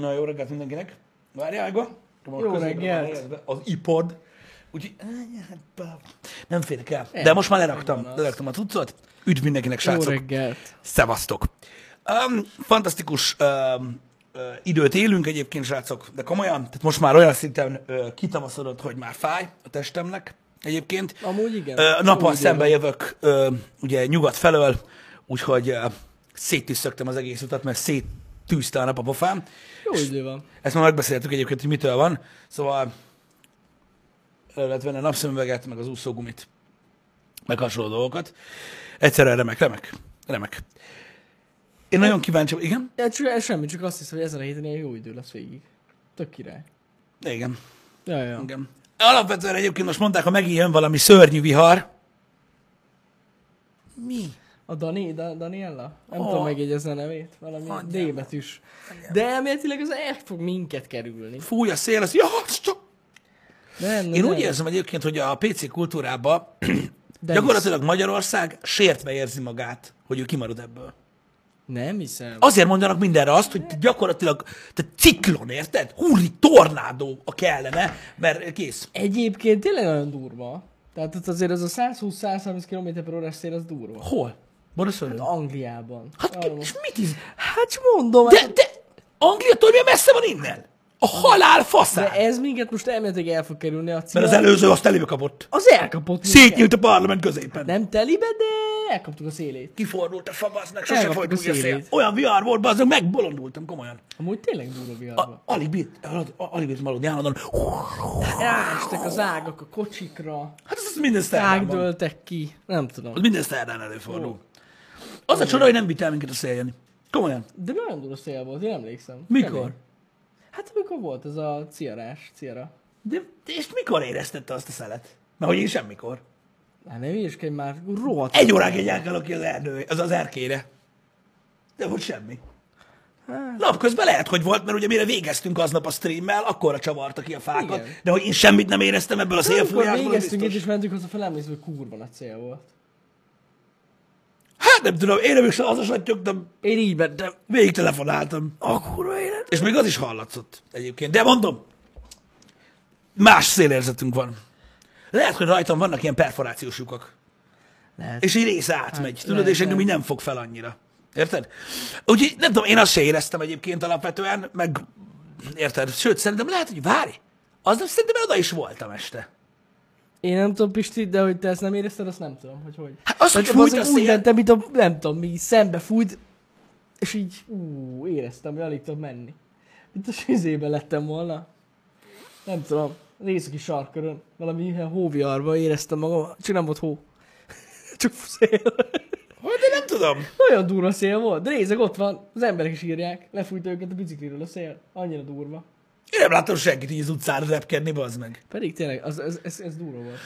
Na, jó reggelt mindenkinek. Várjál meg, Jó reggelt. Az iPod. Úgyhogy, hát, nem férek el. De most már leraktam, leraktam a cuccot. Üdv mindenkinek, Jó srácok. reggelt. Szevasztok. Um, fantasztikus um, uh, időt élünk egyébként, srácok, de komolyan, tehát most már olyan szinten uh, kitavaszodott, hogy már fáj a testemnek egyébként. Amúgy igen. Ö, nappal Jó szembe jövök, ö, ugye nyugat felől, úgyhogy ö, széttűszögtem az egész utat, mert széttűzte a nap a pofám. Jó idő van. Ezt már megbeszéltük egyébként, hogy mitől van. Szóval el lehet venni a napszemüveget, meg az úszógumit, meg hasonló dolgokat. Egyszerűen remek, remek, remek. Én nagyon kíváncsi, igen? Ja, csak, semmi, csak azt hiszem, hogy ezen a héten ilyen jó idő lesz végig. Tök király. Igen, Ja, ja. igen. Alapvetően egyébként most mondták, ha megint jön valami szörnyű vihar. Mi? A Dani, da, Daniella? Nem Ó. tudom megjegyezni a nevét. Valami. D betűs. De elméletileg az el fog minket kerülni. Fúj a szél, az, ja, csak Nem, nem, Én úgy nem. érzem egyébként, hogy a PC kultúrában De gyakorlatilag Magyarország sértve érzi magát, hogy ő kimarad ebből. Nem hiszem. Azért mondanak mindenre azt, hogy gyakorlatilag te ciklon, érted? Húri tornádó a kellene, mert kész. Egyébként tényleg nagyon durva. Tehát azért az a 120-130 km órás szél az durva. Hol? Boroszolyó? Angliában. Hát Arra és mit is? Hát mondom, De, hát- de Angliától milyen messze van innen? A halál faszán. de ez minket most elméletileg el fog kerülni a cím. Mert az előző azt elébe kapott. Az elkapott. Szétnyílt a parlament középen. Nem telibe, de elkaptuk a szélét. Kifordult a fabasznak, sose Elkaptuk folyt a szél. szélét. Olyan vihar volt, bazdmeg, megbolondultam komolyan. Amúgy tényleg durva viharban. A, alig bírt, alig, bírt aludni, állandóan. Ráestek az ágak a kocsikra, Hát ez, minden szerdán ágdöltek ki, nem tudom. Az minden szerdán előfordul. Az a csoda, hogy nem vitt el minket a szél, Jani. Komolyan. De nagyon durva szél volt, én emlékszem. Mikor? Kemény. Hát amikor volt ez a ciarás, ciara. De, de és mikor éreztette azt a szelet? Mert hogy én semmikor. Hát ne hülyeskedj már, rohadt. Egy óránként járkálok ki az erdő, az az erkére. De volt semmi. Hát. Napközben lehet, hogy volt, mert ugye mire végeztünk aznap a streammel, akkor csavarta ki a fákat. Igen. De hogy én semmit nem éreztem ebből a Amikor szélfújásból, végeztünk itt és mentünk haza fel, emlékszem, hogy kurva nagy cél volt. Hát nem tudom, én nem is az a sattyogtam, Én így mentem. végig telefonáltam. A kurva élet. És még az is hallatszott egyébként. De mondom, más szélérzetünk van. Lehet, hogy rajtam vannak ilyen perforációs lyukak. Lehet. És egy része átmegy, tudod, lehet, és engem így nem fog fel annyira. Érted? Úgyhogy nem tudom, én azt se éreztem egyébként alapvetően, meg érted? Sőt, szerintem lehet, hogy várj, az nem szerintem oda is voltam este. Én nem tudom, Pisti, de hogy te ezt nem érezted, azt nem tudom, hogy hogy. Hát az, hogy fújt az úgy mentem, mint a, nem tudom, mi szembe fújt, és így, ú, éreztem, hogy alig tudok menni. Mint a süzébe lettem volna. Nem tudom, az északi sarkörön, valami ilyen hóviarban éreztem magam, csak nem volt hó. Csak szél. Hát, de nem tudom. Nagyon durva szél volt, de nézzek, ott van, az emberek is írják, lefújta őket a bicikliről a szél. Annyira durva. Én nem láttam senkit így az utcára repkedni, bazd meg. Pedig tényleg, az, ez, ez, ez durva volt.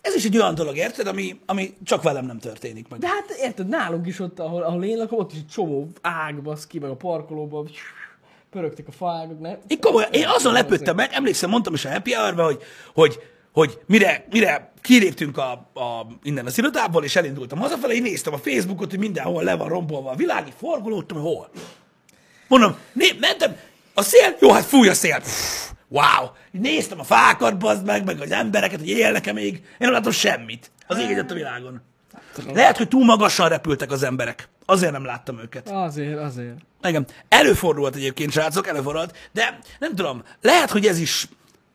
Ez is egy olyan dolog, érted, ami, ami csak velem nem történik meg. De hát érted, nálunk is ott, ahol, ahol én lakom, ott is egy csomó ág, baszki, meg a parkolóban, pörögtek a faágok, ne? Én komolyan, én azon lepődtem meg, emlékszem, mondtam is a happy hour hogy, hogy, hogy mire, mire kiléptünk a, a, innen az irodából, és elindultam hazafelé, én néztem a Facebookot, hogy mindenhol le van rombolva a világ, így forgolódtam, hogy hol. Mondom, né, mentem, a szél, jó, hát fúj a szél. Pff, wow. Néztem a fákat, bazd meg, meg az embereket, hogy élnek-e még. Én nem látom semmit. Az ég egyet a világon. Lehet, hogy túl magasan repültek az emberek. Azért nem láttam őket. Azért, azért. Igen. Előfordult egyébként, srácok, előfordult, de nem tudom, lehet, hogy ez is,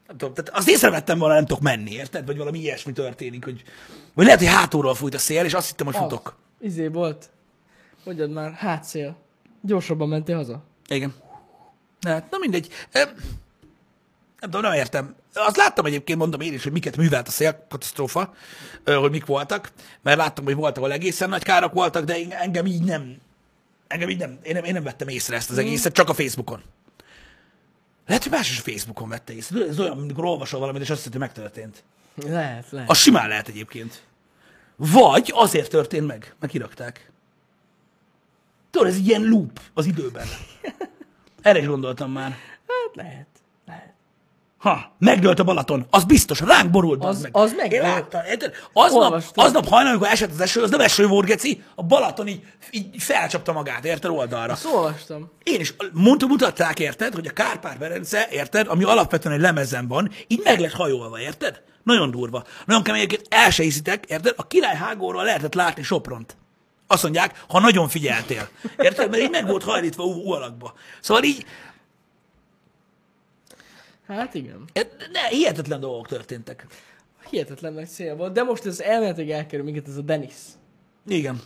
nem tudom, tehát azt észrevettem volna, nem tudok menni, érted? Vagy valami ilyesmi történik, hogy, vagy lehet, hogy hátulról fújt a szél, és azt hittem, hogy futok. Az, izé volt. Mondjad már, hátszél. Gyorsabban mentél haza? Igen. Na, na mindegy. Em, Nem tudom, nem értem. Azt láttam egyébként, mondom én is, hogy miket művelt a szél, katasztrófa, ö, hogy mik voltak, mert láttam, hogy volt, ahol egészen nagy károk voltak, de én- engem így nem, engem így nem, én nem, én nem vettem észre ezt az egészet, csak a Facebookon. Lehet, hogy más is a Facebookon vette észre. Ez olyan, amikor olvasol valamit, és azt hiszed, hogy megtörtént. Lehet, lehet. Az simán lehet egyébként. Vagy azért történt meg, mert kirakták. Tudod, ez ilyen loop az időben. Erre is gondoltam már. Hát lehet, lehet. Ha, megdőlt a Balaton. Az biztos, ránk borult. Az- meg. az meg- Én láttam, érted? Aznap, Olvastam. aznap hajnal, amikor esett az eső, az nem eső volt, geci, a Balaton így, így felcsapta magát, érted, oldalra. Azt olvastam. Én is mondta, mutatták, érted, hogy a Kárpát-Berence, érted, ami alapvetően egy lemezen van, így meg lett hajolva, érted? Nagyon durva. Nagyon kemény, el se hiszitek, érted? A király hágóról lehetett látni Sopront. Azt mondják, ha nagyon figyeltél. Érted? Mert így meg volt hajlítva ú- ú alakba. Szóval így, Hát igen. ne, hihetetlen dolgok történtek. Hihetetlen nagy cél volt, de most ez elméletileg elkerül minket ez a Dennis. Igen.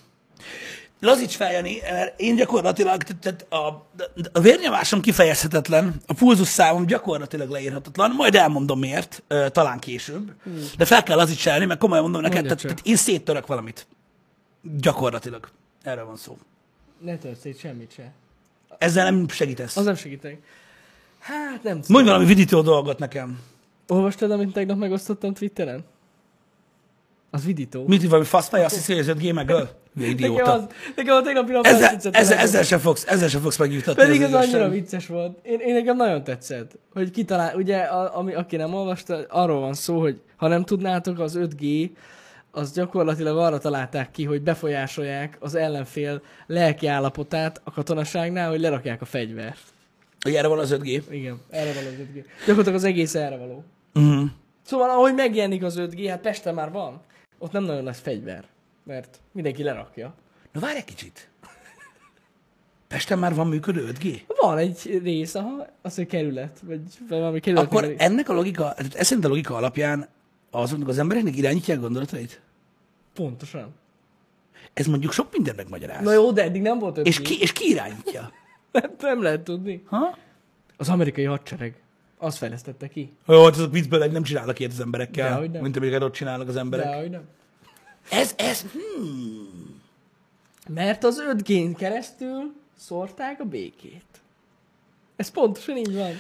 Lazíts fel, Jani, mert én gyakorlatilag, tehát- a, a vérnyomásom kifejezhetetlen, a pulzus számom gyakorlatilag leírhatatlan, majd elmondom miért, talán később, de fel kell lazítselni, mert komolyan mondom neked, tehát, tehát én széttörök valamit. Gyakorlatilag. Erről van szó. Ne szét semmit se. Ezzel nem segítesz. Az nem segítek. Hát nem tudom. Mondj valami vidító dolgot nekem. Olvastad, amit tegnap megosztottam Twitteren? Az vidító. Mit valami faszfej, azt hiszi, hogy ez 5G meg öl? Hülye Nekem, Idióta. az, nekem a tegnapi nap Ezzel, ezzel, legjobb. ezzel, se fogsz, ezzel se fogsz megjutatni. Pedig ez annyira igazság. vicces volt. Én, én nekem nagyon tetszett, hogy kitalál, ugye, a, ami, aki nem olvasta, arról van szó, hogy ha nem tudnátok, az 5G, az gyakorlatilag arra találták ki, hogy befolyásolják az ellenfél lelki állapotát a katonaságnál, hogy lerakják a fegyvert. Hogy erre van az 5G. Igen, erre való az 5G. Gyakorlatilag az egész erre való. Uh-huh. Szóval ahogy megjelenik az 5G, hát Pesten már van, ott nem nagyon lesz fegyver, mert mindenki lerakja. Na várj egy kicsit. Pesten már van működő 5G? Van egy rész, aha, az egy kerület, vagy valami kerület. Akkor ennek a logika, tehát ez szerint a logika alapján azoknak az embereknek irányítják gondolatait? Pontosan. Ez mondjuk sok mindent megmagyaráz. Na jó, de eddig nem volt 5G. és, ki, és ki irányítja? Nem, nem lehet tudni. Ha? Az amerikai hadsereg. Azt fejlesztette ki. Jó, hát azok viccből nem csinálnak ilyet az emberekkel, Dehogy nem. mint amiket ott csinálnak az emberek. De, hogy nem. Ez, ez, hmm. Mert az 5G-n keresztül szórták a békét. Ez pontosan így van.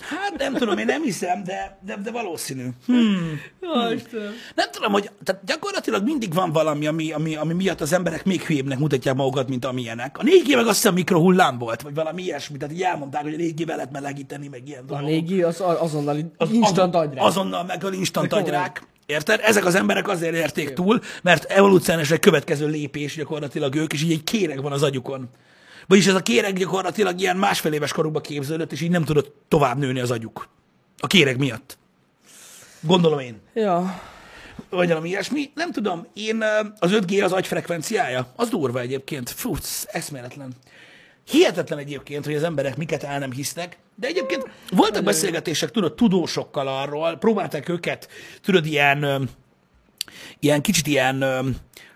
Hát nem tudom, én nem hiszem, de, de, de valószínű. Hmm. Jó, Istenem. Nem tudom, hogy tehát gyakorlatilag mindig van valami, ami, ami, ami miatt az emberek még hülyébbnek mutatják magukat, mint amilyenek. A 4G meg azt hiszem mikrohullám volt, vagy valami ilyesmi. Tehát így elmondták, hogy a 4G-vel lehet melegíteni, meg ilyen A dolgok. az a- azonnali Az- instant az- agyrá. Azonnal meg az instant agyrák. Érted? Ezek az emberek azért érték túl, mert evolúciós egy következő lépés gyakorlatilag ők, és így egy kéreg van az agyukon. Vagyis ez a kéreg gyakorlatilag ilyen másfél éves korukba képződött, és így nem tudott tovább nőni az agyuk. A kéreg miatt. Gondolom én. Ja. Vagy valami ilyesmi. Nem tudom, én az 5G az agyfrekvenciája, az durva egyébként. Fú, eszméletlen. Hihetetlen egyébként, hogy az emberek miket el nem hisznek, de egyébként voltak beszélgetések, tudod, tudósokkal arról, próbálták őket, tudod, ilyen, ilyen kicsit ilyen,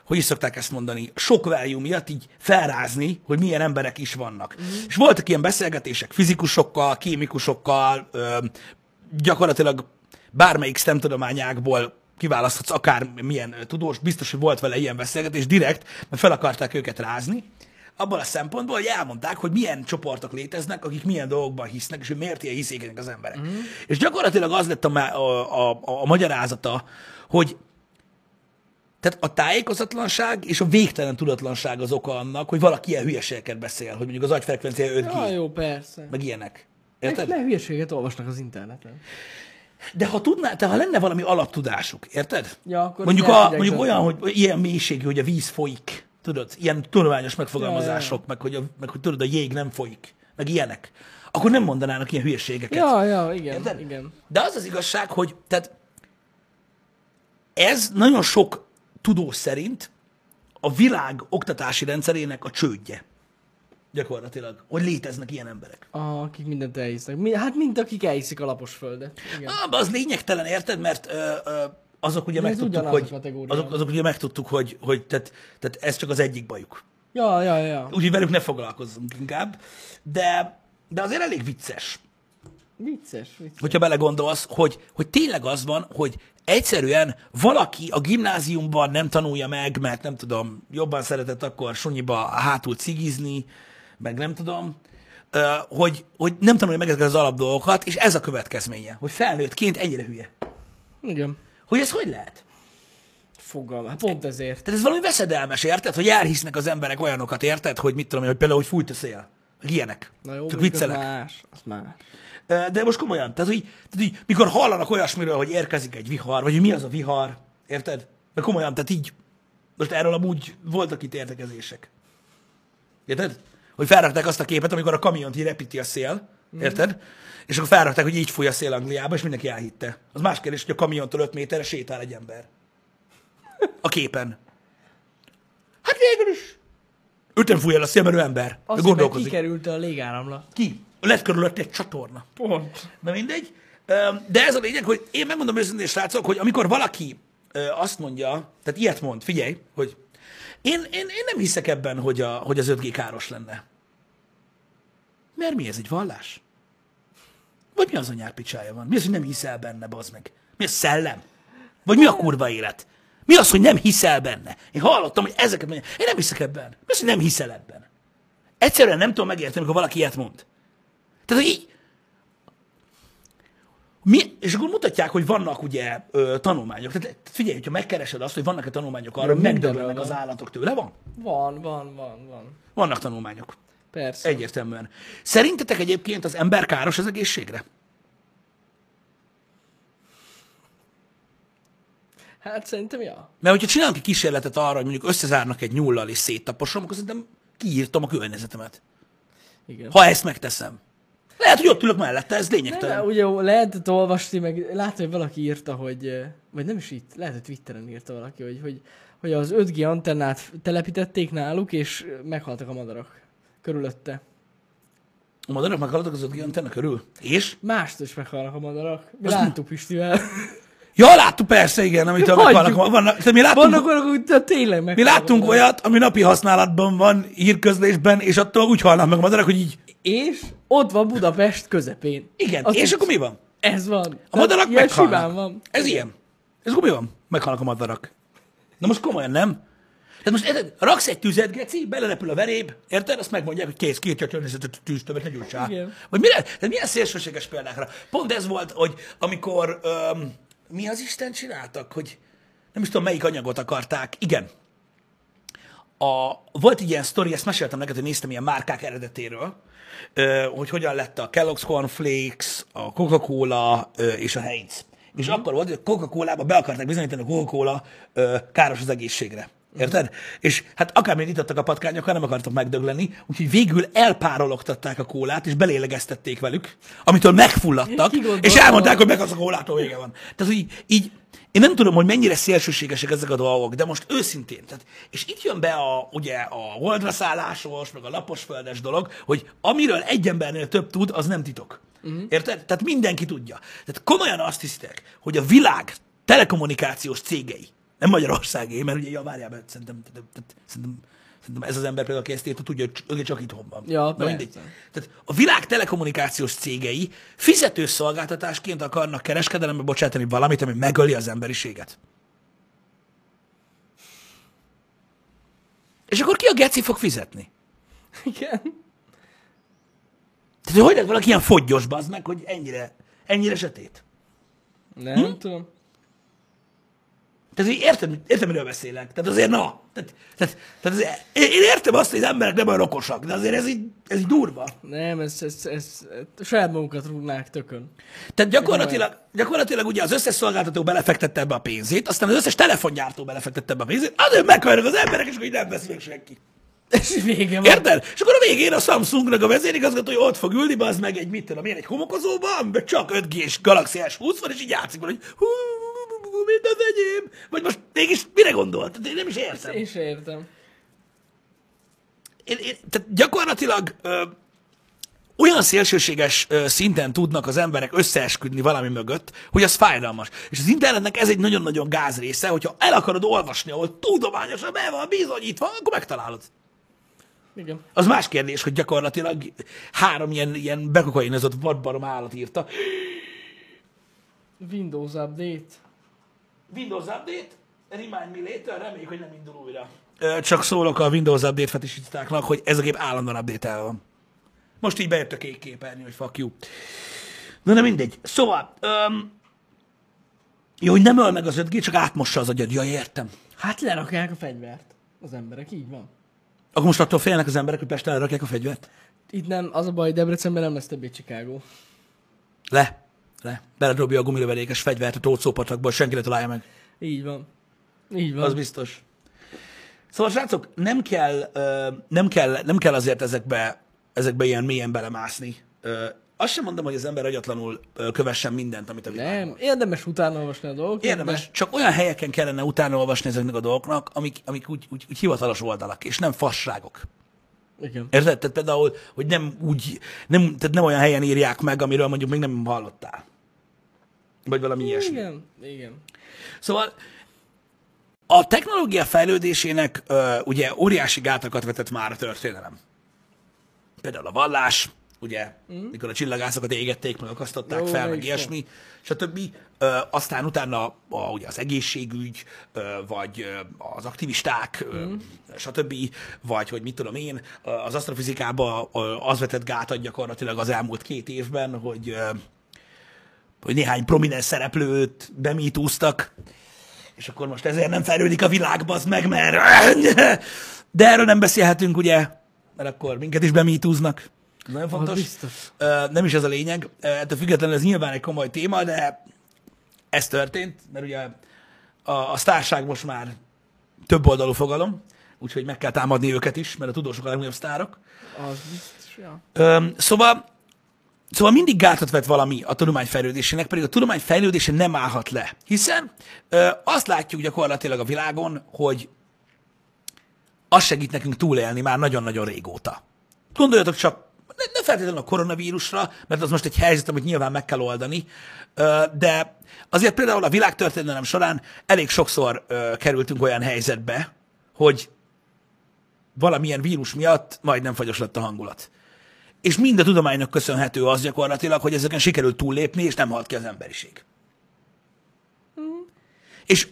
hogy is szokták ezt mondani, sok value miatt így felrázni, hogy milyen emberek is vannak. Mm. És voltak ilyen beszélgetések fizikusokkal, kémikusokkal, ö, gyakorlatilag bármelyik STEM tudományákból kiválaszthatsz akár milyen tudós, biztos, hogy volt vele ilyen beszélgetés direkt, mert fel akarták őket rázni, abban a szempontból, hogy elmondták, hogy milyen csoportok léteznek, akik milyen dolgokban hisznek, és hogy miért ilyen hiszékenyek az emberek. Mm. És gyakorlatilag az lett a, a, a, a magyarázata, hogy tehát a tájékozatlanság és a végtelen tudatlanság az oka annak, hogy valaki ilyen hülyeségeket beszél, hogy mondjuk az agyfrekvencia 5G, Ja, jó, persze. meg ilyenek. Érted? meg hülyeséget olvasnak az interneten. De ha tudná, te, ha lenne valami alaptudásuk, érted? Ja, akkor mondjuk, a, mondjuk dönteni. olyan, hogy ilyen mélységű, hogy a víz folyik, tudod, ilyen tudományos megfogalmazások, Ja, Meg, hogy a, meg hogy tudod, a jég nem folyik, meg ilyenek, akkor nem mondanának ilyen hülyeségeket. Ja, ja, igen, Érted? igen. De az az igazság, hogy tehát ez nagyon sok tudós szerint a világ oktatási rendszerének a csődje. Gyakorlatilag, hogy léteznek ilyen emberek. Ah, akik mindent elhisznek. Mi, hát mind akik elhiszik a lapos földet. Igen. Ah, az lényegtelen, érted? Mert ö, ö, azok ugye De megtudtuk, hogy, azok, azok ugye megtudtuk, hogy, hogy tehát, tehát ez csak az egyik bajuk. Ja, ja, ja. Úgyhogy velük ne foglalkozzunk inkább. De, de azért elég vicces, Vicces, vicces. hogyha belegondolsz, hogy, hogy tényleg az van, hogy egyszerűen valaki a gimnáziumban nem tanulja meg, mert nem tudom, jobban szeretett akkor sunyiba hátul cigizni, meg nem tudom, hogy, hogy nem tanulja meg ezeket az alapdolgokat, és ez a következménye, hogy felnőttként ennyire hülye. Igen. Hogy ez hogy lehet? Fogalma. Hát Pont ezért. Tehát ez valami veszedelmes, érted? Hogy elhisznek az emberek olyanokat, érted? Hogy mit tudom én, hogy például, hogy fújt a szél. Ilyenek. Na jó, Csak mondjuk az viccelek. más, az más. De most komolyan, tehát így, tehát így, mikor hallanak olyasmiről, hogy érkezik egy vihar, vagy hogy mi az a vihar, érted? De komolyan, tehát így, most erről amúgy voltak itt értekezések. Érted? Hogy felrakták azt a képet, amikor a kamiont így repíti a szél, érted? És akkor felrakták, hogy így fúj a szél Angliába, és mindenki elhitte. Az más kérdés, hogy a kamiontól 5 méterre sétál egy ember. A képen. Hát végül is. Öten fúj el a szél, mert ő ember. Azt, hogy gondolkozik. kikerült a légáramlat. Ki? Lett körülött egy csatorna. Pont. Na mindegy. De ez a lényeg, hogy én megmondom őszintén, srácok, hogy amikor valaki azt mondja, tehát ilyet mond, figyelj, hogy én, én, én nem hiszek ebben, hogy, a, hogy az 5G káros lenne. Mert mi ez, egy vallás? Vagy mi az a nyárpicsája van? Mi az, hogy nem hiszel benne, bazd meg? Mi a szellem? Vagy mi a kurva élet? Mi az, hogy nem hiszel benne? Én hallottam, hogy ezeket mondja. Én nem hiszek ebben. Mi az, hogy nem hiszel ebben? Egyszerűen nem tudom megérteni, amikor valaki ilyet mond. Tehát, hogy így, mi, és akkor mutatják, hogy vannak ugye ö, tanulmányok. Tehát figyelj, hogyha megkeresed azt, hogy vannak-e tanulmányok arra, hogy megdöglenek az állatok tőle, van? Van, van, van, van. Vannak tanulmányok. Persze. Egyértelműen. Szerintetek egyébként az ember káros az egészségre? Hát szerintem, ja. Mert hogyha csinálunk egy kísérletet arra, hogy mondjuk összezárnak egy nyullal és széttaposom, akkor szerintem kiírtam a környezetemet. Igen. Ha ezt megteszem. Lehet, hogy ott ülök mellette, ez lényegtelen. ugye lehetett olvasni, meg láttam, hogy valaki írta, hogy, vagy nem is itt, lehet, hogy Twitteren írta valaki, hogy, hogy, hogy az 5G antennát telepítették náluk, és meghaltak a madarak körülötte. A madarak meghaltak az öt antenna körül. És? Mástól is meghalnak a madarak. Mi Azt láttuk Pistivel. Ja, láttuk persze, igen, amit meghalnak. Vannak, mi láttunk, Vannak olyanok, hogy tényleg mi láttunk olyat, ami napi használatban van hírközlésben, és attól úgy halnak meg a madarak, hogy így, És ott van Budapest közepén. igen, Azt és akkor mi van? Ez van. A madarak ilyen meghalnak. simán van. Ez ilyen. Ez akkor mi van? Meghalnak a madarak. Na most komolyan, nem? Tehát most érted, raksz egy tüzet, geci, belerepül a veréb, érted? Azt megmondják, hogy kész, kiírtja a környezetet a tűz, többet ne gyújtsál. Igen. Vagy mire? Tehát milyen szélsőséges példákra? Pont ez volt, hogy amikor, öm, mi az Isten csináltak, hogy nem is tudom, melyik anyagot akarták. Igen. A, volt egy ilyen sztori, ezt meséltem neked, hogy néztem ilyen márkák eredetéről, hogy hogyan lett a Kellogg's Cornflakes, a Coca-Cola és a Heinz. És akkor volt, hogy a Coca-Cola-ba be akarták bizonyítani, hogy a Coca-Cola káros az egészségre. Érted? És hát akármilyen itottak a patkányok, nem akartak megdögleni, úgyhogy végül elpárologtatták a kólát, és belélegeztették velük, amitől megfulladtak, és elmondták, hogy meg az a kólától vége van. Tehát, hogy így, így, én nem tudom, hogy mennyire szélsőségesek ezek a dolgok, de most őszintén, tehát, és itt jön be a, ugye a holdra szállásos, meg a laposföldes dolog, hogy amiről egy embernél több tud, az nem titok. Uh-huh. Érted? Tehát mindenki tudja. Tehát komolyan azt hisztek, hogy a világ telekommunikációs cégei, nem Magyarországé, mert ugye, ja, várjál, mert szerintem, tehát, szerintem, szerintem ez az ember például, aki ezt írta, tudja, hogy csak itthon van. Ja, persze. mindegy. Tehát a világ telekommunikációs cégei fizető szolgáltatásként akarnak kereskedelembe bocsátani valamit, ami megöli az emberiséget. És akkor ki a geci fog fizetni? Igen. Tehát hogy lehet valaki ilyen foggyos, bazd meg, hogy ennyire, ennyire sötét? Nem hm? tudom. Tehát így értem, értem, miről beszélek. Tehát azért na. Tehát, tehát, tehát azért, én értem azt, hogy az emberek nem olyan okosak, de azért ez így, ez így durva. Nem, ez, ez, ez, ez saját magukat rúgnák tökön. Tehát gyakorlatilag, gyakorlatilag ugye az összes szolgáltató belefektette ebbe a pénzét, aztán az összes telefongyártó belefektette ebbe a pénzét, azért meghalnak az emberek, és így nem vesz meg senki. És vége van. Érted? És akkor a végén a Samsungnak a vezérigazgatója ott fog ülni, az meg egy, mit tudom én, egy homokozóban, amiben csak 5G-s Galaxy S20 van, és így játszik hogy hú, mind az enyém. Vagy most mégis mire gondolt? Tehát Én nem is értem. Én se értem. Én, én, tehát gyakorlatilag ö, olyan szélsőséges ö, szinten tudnak az emberek összeesküdni valami mögött, hogy az fájdalmas. És az internetnek ez egy nagyon-nagyon gáz része, hogyha el akarod olvasni, ahol tudományosan be van bizonyítva, akkor megtalálod. Igen. Az más kérdés, hogy gyakorlatilag három ilyen, ilyen bekokainozott vadbarom állat írta. Windows Update. Windows Update, remind me later, reméljük, hogy nem indul újra. Csak szólok a Windows Update fetisistáknak, hogy ez a gép állandóan update van. Most így bejött a kék képernyő, hogy fuck you. Na, de mindegy. Szóval, öm, jó, hogy nem öl meg az 5G, csak átmossa az agyad. Ja, értem. Hát lerakják a fegyvert. Az emberek, így van. Akkor most attól félnek az emberek, hogy Pesten elrakják a fegyvert? Itt nem, az a baj, Debrecenben nem lesz többé Chicago. Le, le. Beledobja a gumilövedékes fegyvert a tócópatakból, senki ne találja meg. Így van. Így van. Az biztos. Szóval, srácok, nem kell, nem kell, nem kell azért ezekbe, ezekbe ilyen mélyen belemászni. Azt sem mondom, hogy az ember agyatlanul kövessen mindent, amit a világ Nem, érdemes utána olvasni a dolgokat. Érdemes, csak olyan helyeken kellene utána olvasni ezeknek a dolgoknak, amik, amik úgy, úgy, úgy hivatalos oldalak, és nem fasságok. Igen. Érted? Tehát például, hogy nem úgy, nem, tehát nem olyan helyen írják meg, amiről mondjuk még nem hallottál. Vagy valami ilyesmi. Igen, igen. Szóval a technológia fejlődésének ö, ugye óriási gátakat vetett már a történelem. Például a vallás, ugye, mm. mikor a csillagászokat égették, meg akasztották Jó, fel, meg ilyesmi, stb. Ö, aztán utána a, ugye az egészségügy, ö, vagy ö, az aktivisták, ö, stb., vagy hogy mit tudom én, az asztrofizikába az vetett gátat gyakorlatilag az elmúlt két évben, hogy ö, hogy néhány prominens szereplőt bemítúztak, és akkor most ezért nem fejlődik a világ, az meg, mert... De erről nem beszélhetünk, ugye, mert akkor minket is bemítúznak. Nagyon fontos. Nem is ez a lényeg. Ettől függetlenül ez nyilván egy komoly téma, de ez történt, mert ugye a, a sztárság most már több oldalú fogalom, úgyhogy meg kell támadni őket is, mert a tudósok a legnagyobb sztárok. Az biztos, ja. Öm, szóval, szóval mindig gátat vet valami a tudomány fejlődésének, pedig a tudomány fejlődése nem állhat le. Hiszen ö, azt látjuk gyakorlatilag a világon, hogy az segít nekünk túlélni már nagyon-nagyon régóta. Gondoljatok csak, ne, ne feltétlenül a koronavírusra, mert az most egy helyzet, amit nyilván meg kell oldani, de azért például a világtörténelem során elég sokszor kerültünk olyan helyzetbe, hogy valamilyen vírus miatt majdnem fagyos lett a hangulat. És mind a tudománynak köszönhető az gyakorlatilag, hogy ezeken sikerült túllépni, és nem halt ki az emberiség. És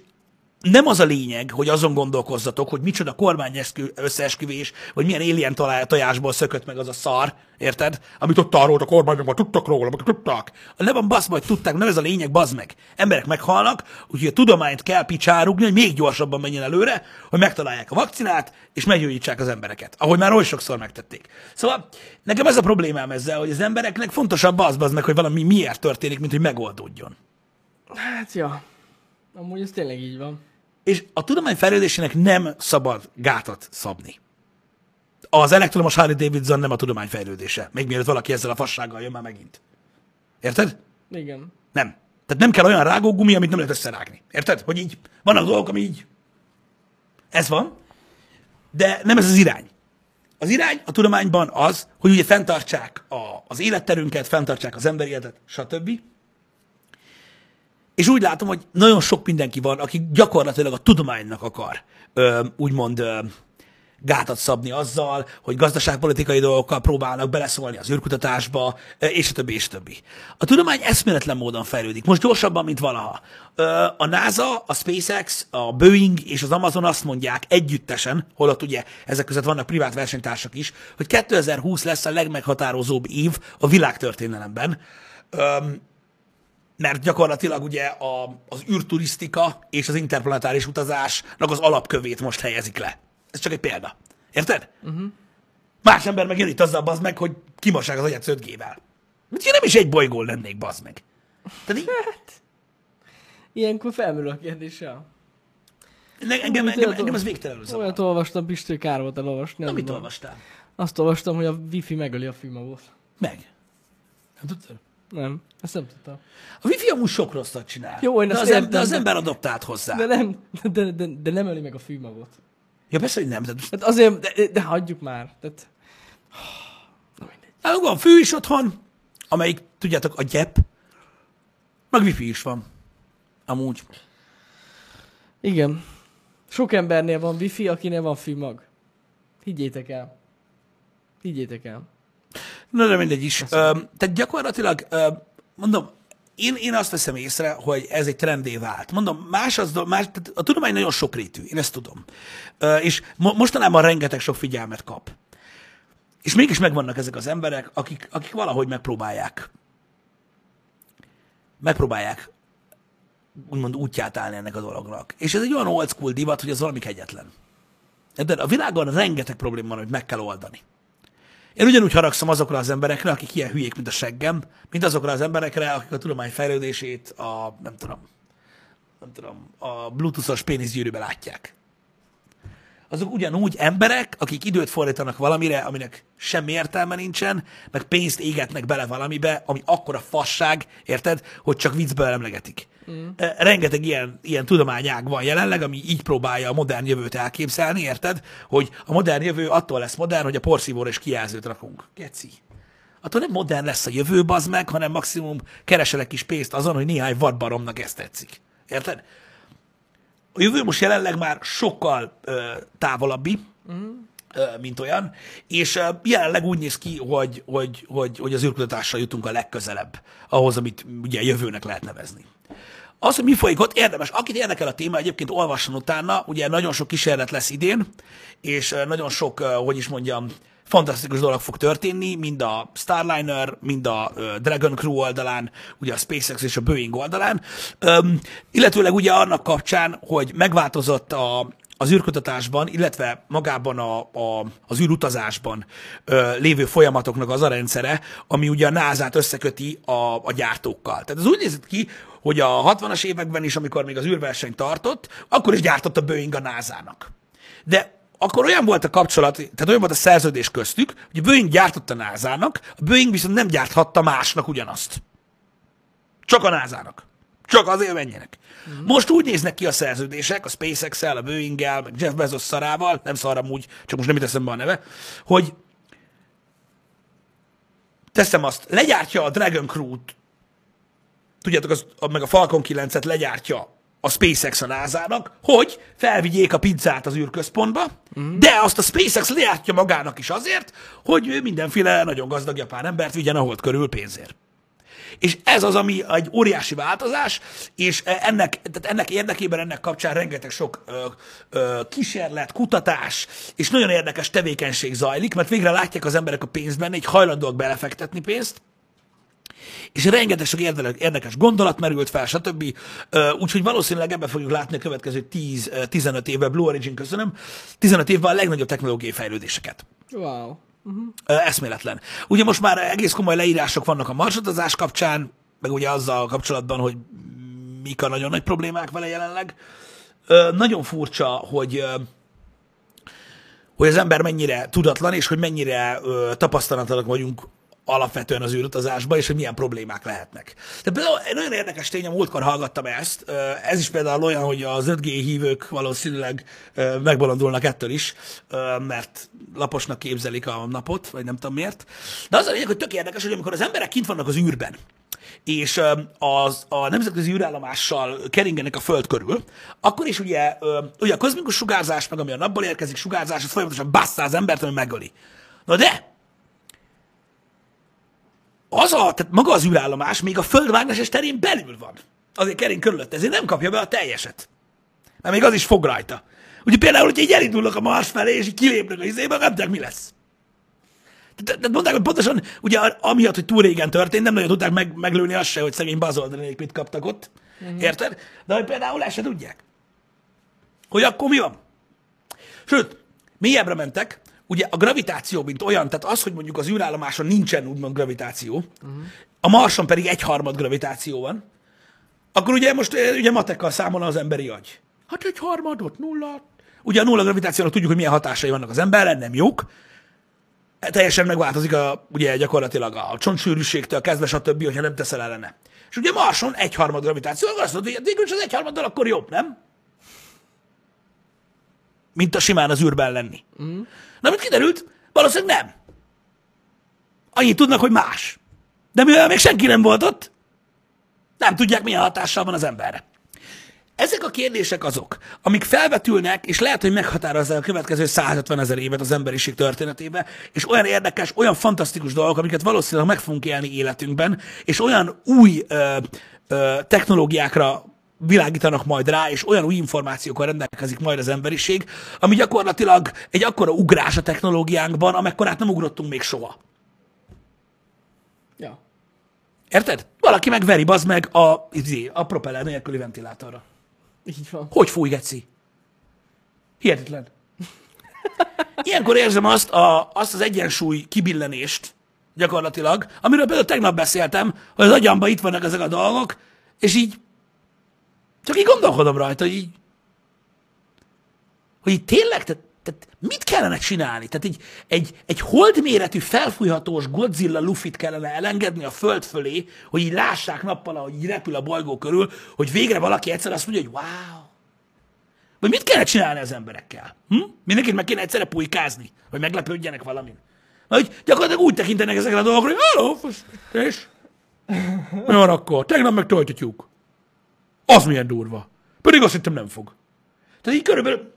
nem az a lényeg, hogy azon gondolkozzatok, hogy micsoda kormány összeesküvés, vagy milyen alien tojásból szökött meg az a szar, érted? Amit ott arról a kormányok már tudtak róla, meg tudtak. Ne van basz, majd tudták, nem ez a lényeg, bazd meg. Emberek meghalnak, úgyhogy a tudományt kell picsárugni, hogy még gyorsabban menjen előre, hogy megtalálják a vakcinát, és meggyógyítsák az embereket. Ahogy már oly sokszor megtették. Szóval nekem ez a problémám ezzel, hogy az embereknek fontosabb az, bazd meg, hogy valami miért történik, mint hogy megoldódjon. Hát, ja. Amúgy ez tényleg így van. És a tudomány fejlődésének nem szabad gátat szabni. Az elektromos Harley Davidson nem a tudomány fejlődése. Még mielőtt valaki ezzel a fassággal jön már megint. Érted? Igen. Nem. Tehát nem kell olyan rágógumi, amit nem lehet összerágni. Érted? Hogy így vannak dolgok, ami így. Ez van. De nem ez az irány. Az irány a tudományban az, hogy ugye fenntartsák a, az életterünket, fenntartsák az emberi életet, stb. És úgy látom, hogy nagyon sok mindenki van, aki gyakorlatilag a tudománynak akar ö, úgymond ö, gátat szabni azzal, hogy gazdaságpolitikai dolgokkal próbálnak beleszólni az űrkutatásba, és a többi, és a többi. A tudomány eszméletlen módon fejlődik, most gyorsabban, mint valaha. A NASA, a SpaceX, a Boeing és az Amazon azt mondják együttesen, holott ugye ezek között vannak privát versenytársak is, hogy 2020 lesz a legmeghatározóbb év a világtörténelemben. Mert gyakorlatilag ugye a, az űrturisztika és az interplanetáris utazásnak az alapkövét most helyezik le. Ez csak egy példa. Érted? Uh-huh. Más ember meg jön itt azzal, bazd meg, hogy kimossák az agyat 5G-vel. Mert én nem is egy bolygó lennék, bazd meg. Tehát így, Hát, ilyenkor felmerül a kérdés, ja. ne, engem, engem, engem ez végtelenül zavar. Olyat olvastam, Pistő, kár volt elolvasni. Na, nem mit tudom. olvastál? Azt olvastam, hogy a wifi megöli a filmagot. Meg. Nem tudtad? Nem, ezt nem tudtam. A wifi amúgy sok rosszat csinál. Jó, én de, az, em- de az ember adoptált hozzá. De nem, de, de, de nem öli meg a filmagot. Ja, persze, hogy nem. De, Hát azért, de, de hagyjuk már. Tehát, na mindegy. hát van fű is otthon, amelyik, tudjátok, a gyep, meg wifi is van. Amúgy. Igen. Sok embernél van wifi, akinél van filmag. Higgyétek el. Higgyétek el. Na, de mindegy is. Ö, tehát gyakorlatilag, ö, mondom, én, én azt veszem észre, hogy ez egy trendé vált. Mondom, más az, más, tehát a tudomány nagyon sokrétű, én ezt tudom. És mo- mostanában rengeteg sok figyelmet kap. És mégis megvannak ezek az emberek, akik, akik valahogy megpróbálják megpróbálják úgymond útját állni ennek a dolognak. És ez egy olyan old school divat, hogy ez valami kegyetlen. De a világon rengeteg probléma van, hogy meg kell oldani. Én ugyanúgy haragszom azokra az emberekre, akik ilyen hülyék, mint a seggem, mint azokra az emberekre, akik a tudomány fejlődését a, nem tudom, nem tudom, a bluetoothos péniszgyűrűbe látják. Azok ugyanúgy emberek, akik időt fordítanak valamire, aminek semmi értelme nincsen, meg pénzt égetnek bele valamibe, ami akkora fasság, érted, hogy csak viccből emlegetik. Mm. Rengeteg ilyen, ilyen tudományág van jelenleg, ami így próbálja a modern jövőt elképzelni, érted? Hogy a modern jövő attól lesz modern, hogy a porszívóra is kijelzőt rakunk. Geci. Attól nem modern lesz a jövő, bazd meg, hanem maximum kereselek kis pénzt azon, hogy néhány vadbaromnak ezt tetszik. Érted? A jövő most jelenleg már sokkal ö, távolabbi, mm. mint olyan, és jelenleg úgy néz ki, hogy, hogy, hogy, hogy az űrkutatással jutunk a legközelebb ahhoz, amit ugye jövőnek lehet nevezni. Az, hogy mi folyik ott, érdemes. Akit érdekel a téma, egyébként olvasson utána, ugye nagyon sok kísérlet lesz idén, és nagyon sok, hogy is mondjam, fantasztikus dolog fog történni, mind a Starliner, mind a Dragon Crew oldalán, ugye a SpaceX és a Boeing oldalán, Üm, illetőleg ugye annak kapcsán, hogy megváltozott a, az űrkutatásban, illetve magában a, a, az űrutazásban ö, lévő folyamatoknak az a rendszere, ami ugye a NASA-t összeköti a, a gyártókkal. Tehát ez úgy nézett ki, hogy a 60-as években is, amikor még az űrverseny tartott, akkor is gyártott a Boeing a NASA-nak. De akkor olyan volt a kapcsolat, tehát olyan volt a szerződés köztük, hogy a Boeing gyártotta a NASA-nak, a Boeing viszont nem gyárthatta másnak ugyanazt. Csak a NASA-nak. Csak azért menjenek. Uh-huh. Most úgy néznek ki a szerződések, a SpaceX-el, a Boeing-el, meg Jeff Bezos szarával, nem szaram úgy, csak most nem teszem be a neve, hogy teszem azt, legyártja a Dragon Crew-t, tudjátok, az, meg a Falcon 9-et legyártja a SpaceX a NASA-nak, hogy felvigyék a pizzát az űrközpontba, mm. de azt a SpaceX lejátja magának is azért, hogy ő mindenféle nagyon gazdag japán embert vigyen a hold körül pénzért. És ez az, ami egy óriási változás, és ennek, tehát ennek érdekében, ennek kapcsán rengeteg sok ö, ö, kísérlet, kutatás, és nagyon érdekes tevékenység zajlik, mert végre látják az emberek a pénzt benne, így hajlandóak belefektetni pénzt, és rengeteg sok érdekes gondolat merült fel, stb. Úgyhogy valószínűleg ebben fogjuk látni a következő 10-15 évben, Blue Origin köszönöm, 15 évben a legnagyobb technológiai fejlődéseket. Wow. Uh-huh. Eszméletlen. Ugye most már egész komoly leírások vannak a marsutazás kapcsán, meg ugye azzal kapcsolatban, hogy mik a nagyon nagy problémák vele jelenleg. Nagyon furcsa, hogy hogy az ember mennyire tudatlan, és hogy mennyire tapasztalatlanak vagyunk alapvetően az űrutazásban, és hogy milyen problémák lehetnek. De például nagyon érdekes tény, múltkor hallgattam ezt, ez is például olyan, hogy az 5G hívők valószínűleg megbolondulnak ettől is, mert laposnak képzelik a napot, vagy nem tudom miért. De az a lényeg, hogy tök érdekes, hogy amikor az emberek kint vannak az űrben, és az, a nemzetközi űrállomással keringenek a Föld körül, akkor is ugye, ugye a kozmikus sugárzás, meg ami a napból érkezik sugárzás, az folyamatosan basszá az embert, ami megöli. Na de, az a, tehát maga az űrállomás még a földmágneses terén belül van. Azért kering körülött, ezért nem kapja be a teljeset. Mert még az is fog rajta. Ugye például, hogy így elindulnak a Mars felé, és így kilépnek a izébe, nem tudják, mi lesz. Tehát mondták, hogy pontosan, ugye amiatt, hogy túl régen történt, nem nagyon tudták meg, meglőni azt se, hogy szegény bazoldanék mit kaptak ott. Uh-huh. Érted? De hogy például ezt se tudják. Hogy akkor mi van? Sőt, mélyebbre mentek, ugye a gravitáció, mint olyan, tehát az, hogy mondjuk az űrállomáson nincsen úgymond gravitáció, uh-huh. a Marson pedig egyharmad gravitáció van, akkor ugye most ugye matekkal számolna az emberi agy. Hát egy harmadot, nulla. Ugye a nulla gravitációnak tudjuk, hogy milyen hatásai vannak az emberre, nem jók. Teljesen megváltozik a, ugye gyakorlatilag a csontsűrűségtől kezdve, stb., hogyha nem teszel ellene. És ugye Marson egyharmad gravitáció, akkor azt mondod, hogy az egyharmaddal akkor jobb, nem? Mint a simán az űrben lenni. Mm. Na, mint kiderült, valószínűleg nem. Annyit tudnak, hogy más. De mivel még senki nem volt ott, nem tudják, milyen hatással van az emberre. Ezek a kérdések azok, amik felvetülnek, és lehet, hogy meghatározzák a következő 150 ezer évet az emberiség történetébe, és olyan érdekes, olyan fantasztikus dolgok, amiket valószínűleg meg fogunk élni életünkben, és olyan új ö, ö, technológiákra világítanak majd rá, és olyan új információkkal rendelkezik majd az emberiség, ami gyakorlatilag egy akkora ugrás a technológiánkban, amekkorát nem ugrottunk még soha. Ja. Érted? Valaki megveri, bazd meg a, izé, a propeller nélküli ventilátorra. Így van. Hogy fúj, geci? Hihetetlen. ilyenkor érzem azt, a, azt az egyensúly kibillenést gyakorlatilag, amiről például tegnap beszéltem, hogy az agyamban itt vannak ezek a dolgok, és így csak így gondolkodom rajta, hogy így, hogy így tényleg, tehát, tehát mit kellene csinálni? Tehát egy, egy, egy holdméretű, felfújhatós Godzilla lufit kellene elengedni a föld fölé, hogy így lássák nappal, hogy így repül a bolygó körül, hogy végre valaki egyszer azt mondja, hogy wow. Vagy mit kellene csinálni az emberekkel? Hm? Mindenkit meg kéne egyszerre pulykázni, hogy meglepődjenek valamin. Hogy gyakorlatilag úgy tekintenek ezekre a dolgokra, hogy halló, és mi van akkor? Tegnap meg. Az milyen durva. Pedig azt hittem nem fog. Tehát így körülbelül...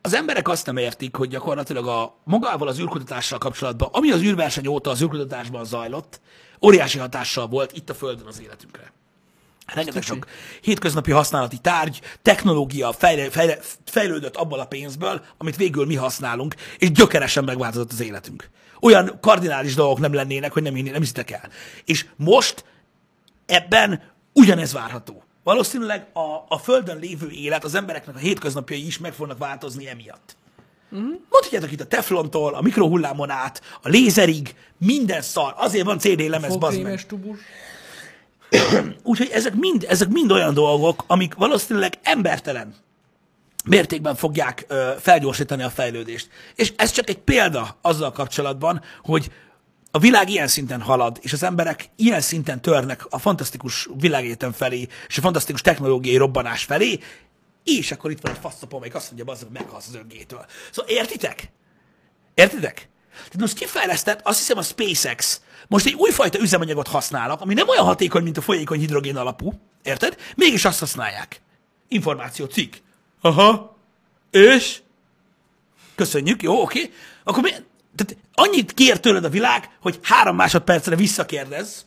Az emberek azt nem értik, hogy gyakorlatilag a magával az űrkutatással kapcsolatban, ami az űrverseny óta az űrkutatásban zajlott, óriási hatással volt itt a Földön az életünkre. Rengeteg sok hétköznapi használati tárgy, technológia fejle, fejle, fejlődött abból a pénzből, amit végül mi használunk, és gyökeresen megváltozott az életünk. Olyan kardinális dolgok nem lennének, hogy nem, nem hiszitek el. És most ebben ugyanez várható. Valószínűleg a, a Földön lévő élet, az embereknek a hétköznapjai is meg fognak változni emiatt. Mm. Mondhatjátok itt a teflontól, a mikrohullámon át, a lézerig, minden szar. Azért van CD lemez, bazd meg. tubus. Úgyhogy ezek mind, ezek mind olyan dolgok, amik valószínűleg embertelen mértékben fogják ö, felgyorsítani a fejlődést. És ez csak egy példa azzal kapcsolatban, hogy a világ ilyen szinten halad, és az emberek ilyen szinten törnek a fantasztikus világéten felé, és a fantasztikus technológiai robbanás felé, és akkor itt van egy faszapom, amelyik azt mondja, hogy meghalsz az öngétől. Szóval értitek? Értitek? Tehát most kifejlesztett, azt hiszem a SpaceX, most egy újfajta üzemanyagot használnak, ami nem olyan hatékony, mint a folyékony hidrogén alapú, érted? Mégis azt használják. Információ, cikk. Aha. És? Köszönjük, jó, oké. Akkor mi, annyit kér tőled a világ, hogy három másodpercre visszakérdez,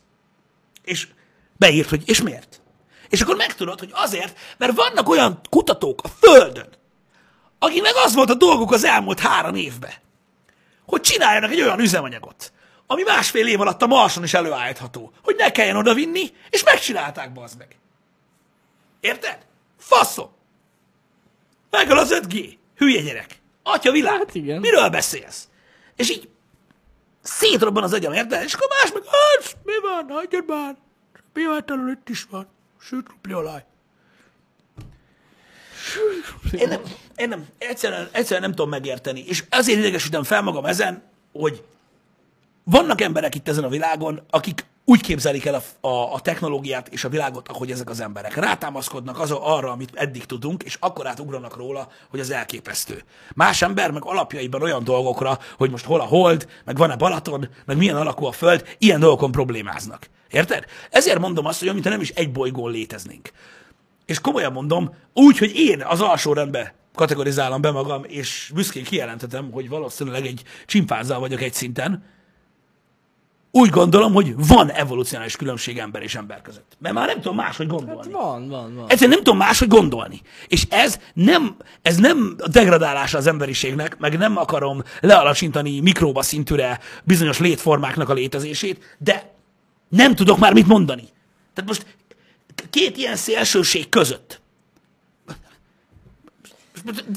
és beírt, hogy és miért? És akkor megtudod, hogy azért, mert vannak olyan kutatók a Földön, akiknek az volt a dolguk az elmúlt három évben, hogy csináljanak egy olyan üzemanyagot, ami másfél év alatt a Marson is előállítható, hogy ne kelljen oda vinni, és megcsinálták, bazd meg. Érted? Faszom! Megöl az 5G. Hülye gyerek. Atya világ. Hát igen. Miről beszélsz? És így szétrobban az agyam, érted? És akkor más meg, hát, mi van, hagyjad már. Pihetetlenül itt is van. Sőt, olaj. Én nem, én nem, egyszerűen, egyszerűen nem tudom megérteni. És azért idegesítem fel magam ezen, hogy vannak emberek itt ezen a világon, akik úgy képzelik el a, a, a technológiát és a világot, ahogy ezek az emberek. Rátámaszkodnak az, arra, amit eddig tudunk, és akkor átugranak róla, hogy az elképesztő. Más ember meg alapjaiban olyan dolgokra, hogy most hol a hold, meg van-e Balaton, meg milyen alakú a föld, ilyen dolgokon problémáznak. Érted? Ezért mondom azt, hogy mint nem is egy bolygón léteznénk. És komolyan mondom, úgy, hogy én az alsó rendbe kategorizálom be magam, és büszkén kijelentetem, hogy valószínűleg egy csimpánzal vagyok egy szinten, úgy gondolom, hogy van evolúcionális különbség ember és ember között. Mert már nem tudom máshogy gondolni. Hát van, van, van. Egyszerűen nem tudom máshogy gondolni. És ez nem, ez nem a degradálása az emberiségnek, meg nem akarom lealacsintani mikróba szintűre bizonyos létformáknak a létezését, de nem tudok már mit mondani. Tehát most két ilyen szélsőség között.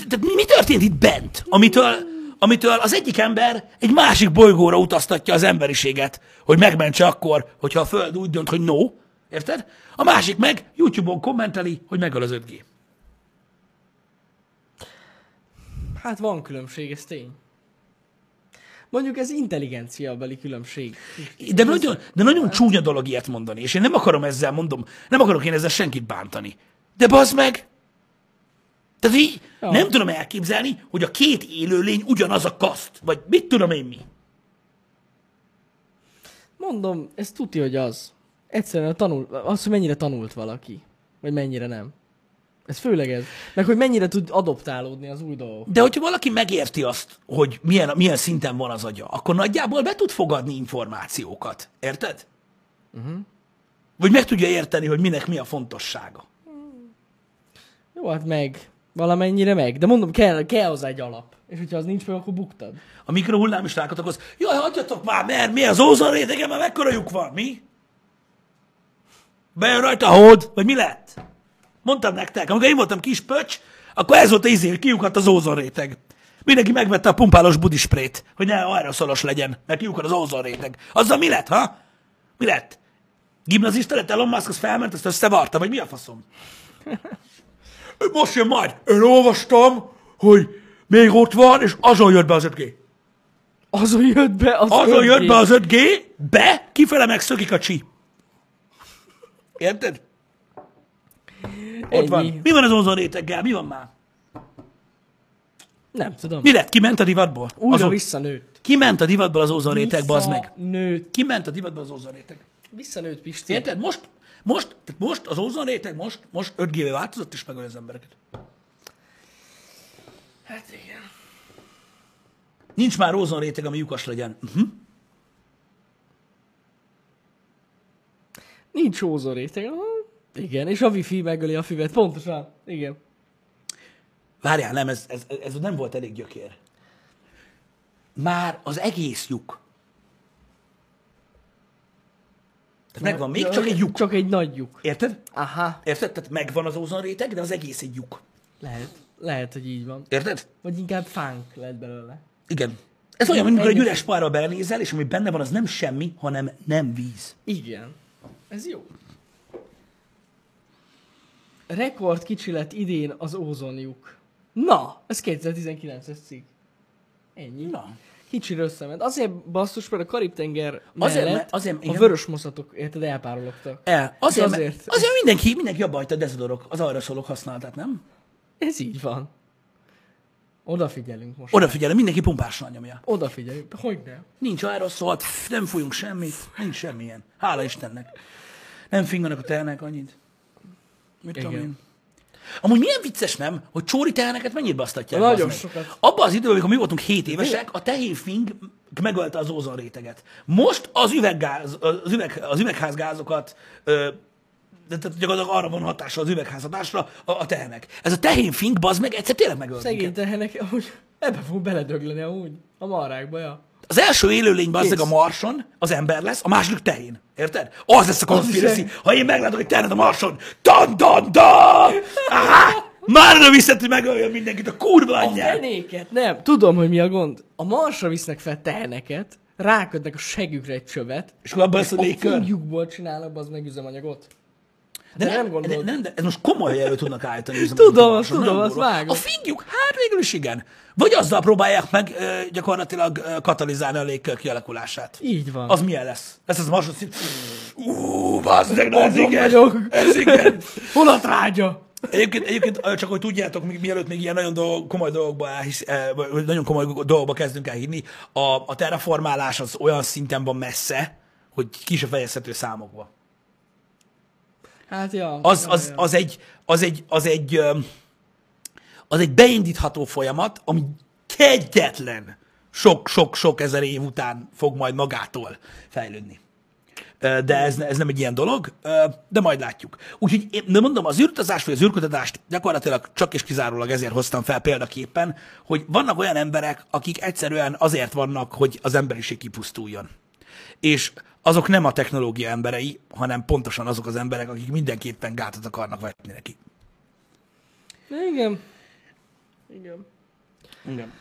Tehát mi történt itt bent, amitől, amitől az egyik ember egy másik bolygóra utaztatja az emberiséget, hogy megmentse akkor, hogyha a Föld úgy dönt, hogy no, érted? A másik meg YouTube-on kommenteli, hogy megöl az 5G. Hát van különbség, ez tény. Mondjuk ez intelligenciabeli különbség. De nagyon, de nagyon csúnya dolog ilyet mondani, és én nem akarom ezzel, mondom, nem akarok én ezzel senkit bántani. De bazd meg! Tehát így Ja. nem tudom elképzelni, hogy a két élőlény ugyanaz a kaszt, vagy mit tudom én mi. Mondom, ez tuti, hogy az. Egyszerűen tanul, az, hogy mennyire tanult valaki. Vagy mennyire nem. Ez főleg ez. Meg hogy mennyire tud adoptálódni az új dolgok. De hogyha valaki megérti azt, hogy milyen, milyen szinten van az agya, akkor nagyjából be tud fogadni információkat. Érted? Uh-huh. Vagy meg tudja érteni, hogy minek mi a fontossága. Jó, hát meg. Valamennyire meg. De mondom, kell, kell hozzá egy alap. És hogyha az nincs meg, akkor buktad. A mikrohullám is rákatlakoz. Jaj, hagyjatok már, mert mi az ózon rétegen, már mekkora lyuk van, mi? Bejön rajta a hold, vagy mi lett? Mondtam nektek, amikor én voltam kis pöcs, akkor ez volt az izé, hogy kiukadt az ózonréteg. Mindenki megvette a pumpálós budisprét, hogy ne aeroszolos legyen, mert kiukad az ózonréteg. Azzal mi lett, ha? Mi lett? Gimnazista lett Elon Musk, az felment, azt összevarta, vagy mi a faszom? Most jön majd. Én olvastam, hogy még ott van, és azon jött be az 5G. Azon jött be az Azon 5G. jött be az 5G, be, kifele megszökik a csi. Érted? Ott van. Mi van az ózon réteggel? Mi van már? Nem tudom. Mi lett? Kiment a divatból? Újra Azon- visszanőtt. Kiment a divatból az ózon réteg, bazd meg. Visszanőtt. Kiment a divatból az ózon réteg. Visszanőtt, Pisti. Érted? Most, most, tehát most az ózon réteg most, most 5 g változott, és megöl az embereket. Hát igen. Nincs már ózon réteg, ami lyukas legyen. Uh-huh. Nincs ózoréteg. Aha. Igen, és a wifi megöli a füvet. Pontosan. Igen. Várjál, nem, ez, ez, ez nem volt elég gyökér. Már az egész lyuk. Tehát megvan még csak egy lyuk. Csak egy nagy lyuk. Érted? Aha. Érted? Tehát megvan az ózon réteg, de az egész egy lyuk. Lehet. Lehet, hogy így van. Érted? Vagy inkább fánk lett belőle. Igen. Ez olyan, mint amikor egy üres párra belenézel, és ami benne van, az nem semmi, hanem nem víz. Igen. Ez jó. Rekord kicsi lett idén az ózonjuk. Na, ez 2019-es cikk. Ennyi. Na. Kicsire összement. Azért basszus, mert a Karib-tenger Azért, mellett mert- azért, a vörös moszatok, érted, elpárologtak. El. Azért, azért. azért. azért mindenki, mindenki abba hagyta a dezodorok, az arra szólók használatát, nem? Ez így van. Odafigyelünk most. Odafigyelem, mindenki pumpással nyomja. Odafigyelünk. Hogy nem? Nincs aeroszol, pff, nem fújunk semmit, nincs semmilyen. Hála Istennek. Nem finganak a tehenek annyit. Mit tudom Igen. én. Amúgy milyen vicces nem, hogy csóri teheneket mennyit basztatják? Nagyon meg? sokat. Abban az időben, amikor mi voltunk 7 évesek, a tehénfing megölte az ózon réteget. Most az, üveggáz, az, üveg, az üvegházgázokat ö, de tehát gyakorlatilag arra van hatása az üvegházhatásra a, a tehenek. Ez a tehénfink, bazd meg, egyszer tényleg megölt Szegény tehenek, ahogy ebbe fog beledögleni amúgy. A marrákba, ja. Az első élőlény bazdeg a marson, az ember lesz, a második tehén. Érted? Az lesz a conspiracy. is- Ha én meglátok egy tehenet a marson, dan, dan, dan! Aha! Már nem viszed, hogy megöljön mindenkit a kurva A anyját. fenéket, nem. Tudom, hogy mi a gond. A marsra visznek fel teheneket, rákötnek a segükre egy csövet, És akkor abban lesz a a légkör. fújjukból csinálnak az meg üzemanyagot. De, De nem, nem gondolod. De, nem, de ez most komoly elő tudnak állítani. Tudom, azt tudom, azt vágom. A fingjuk, hát végül is igen. Vagy azzal próbálják meg ö, gyakorlatilag ö, katalizálni a légkör kialakulását. Így van. Az milyen lesz? Ez az a marson szín. Ú, meg, na ez igen. Ez igen. Hol a trágya? Egyébként, egyébként csak hogy tudjátok, mi- mielőtt még ilyen nagyon dolg, komoly dolgokba elhisz, vagy vagy nagyon komoly dolgokba kezdünk el hinni, a, a terraformálás az olyan szinten van messze, hogy ki se fejezhető számokba. Hát ja. Az, az, ja. az, egy, az, egy, az, egy, az egy beindítható folyamat, ami kegyetlen sok-sok-sok ezer év után fog majd magától fejlődni. De ez, ez nem egy ilyen dolog, de majd látjuk. Úgyhogy én de mondom, az űrutazás vagy az űrkutatást gyakorlatilag csak és kizárólag ezért hoztam fel példaképpen, hogy vannak olyan emberek, akik egyszerűen azért vannak, hogy az emberiség kipusztuljon. És azok nem a technológia emberei, hanem pontosan azok az emberek, akik mindenképpen gátat akarnak vetni neki. Igen. Igen. Igen.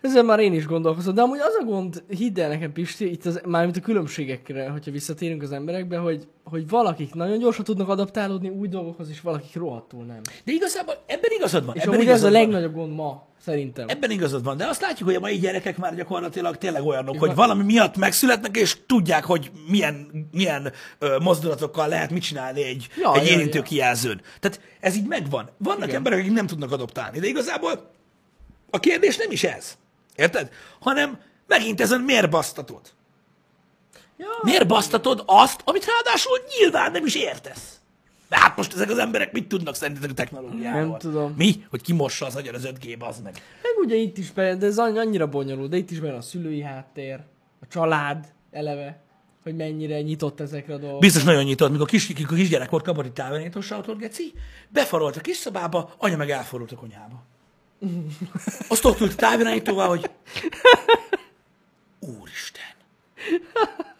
Ezzel már én is gondolkozom, de amúgy az a gond, hidd el nekem Pisti, itt az, mármint a különbségekre, hogyha visszatérünk az emberekbe, hogy, hogy valakik nagyon gyorsan tudnak adaptálódni új dolgokhoz, és valakik rohadtul nem. De igazából ebben igazad van. És ebben amúgy ez a legnagyobb gond ma, szerintem. Ebben igazad van, de azt látjuk, hogy a mai gyerekek már gyakorlatilag tényleg olyanok, hogy valami miatt megszületnek, és tudják, hogy milyen, milyen ö, mozdulatokkal lehet mit csinálni egy, Ja, egy érintő ja. kijelzőn. Tehát ez így megvan. Vannak Igen. emberek, akik nem tudnak adoptálni, de igazából a kérdés nem is ez. Érted? Hanem megint ezen miért basztatod? Ja, Miért basztatod azt, amit ráadásul nyilván nem is értesz? De hát most ezek az emberek mit tudnak szerintetek a technológiáról? Nem tudom. Mi? Hogy kimossa az agyon az 5G, az meg. meg ugye itt is benne, de ez annyi- annyira bonyolult, de itt is benne a szülői háttér, a család eleve, hogy mennyire nyitott ezekre a dolgokra. Biztos nagyon nyitott, mikor kis, mikor kisgyerek volt, egy távirányítós autót, geci, befarolt a kis szobába, anya meg elforult a konyhába. Azt ott ült a távirányítóval, hogy Úristen!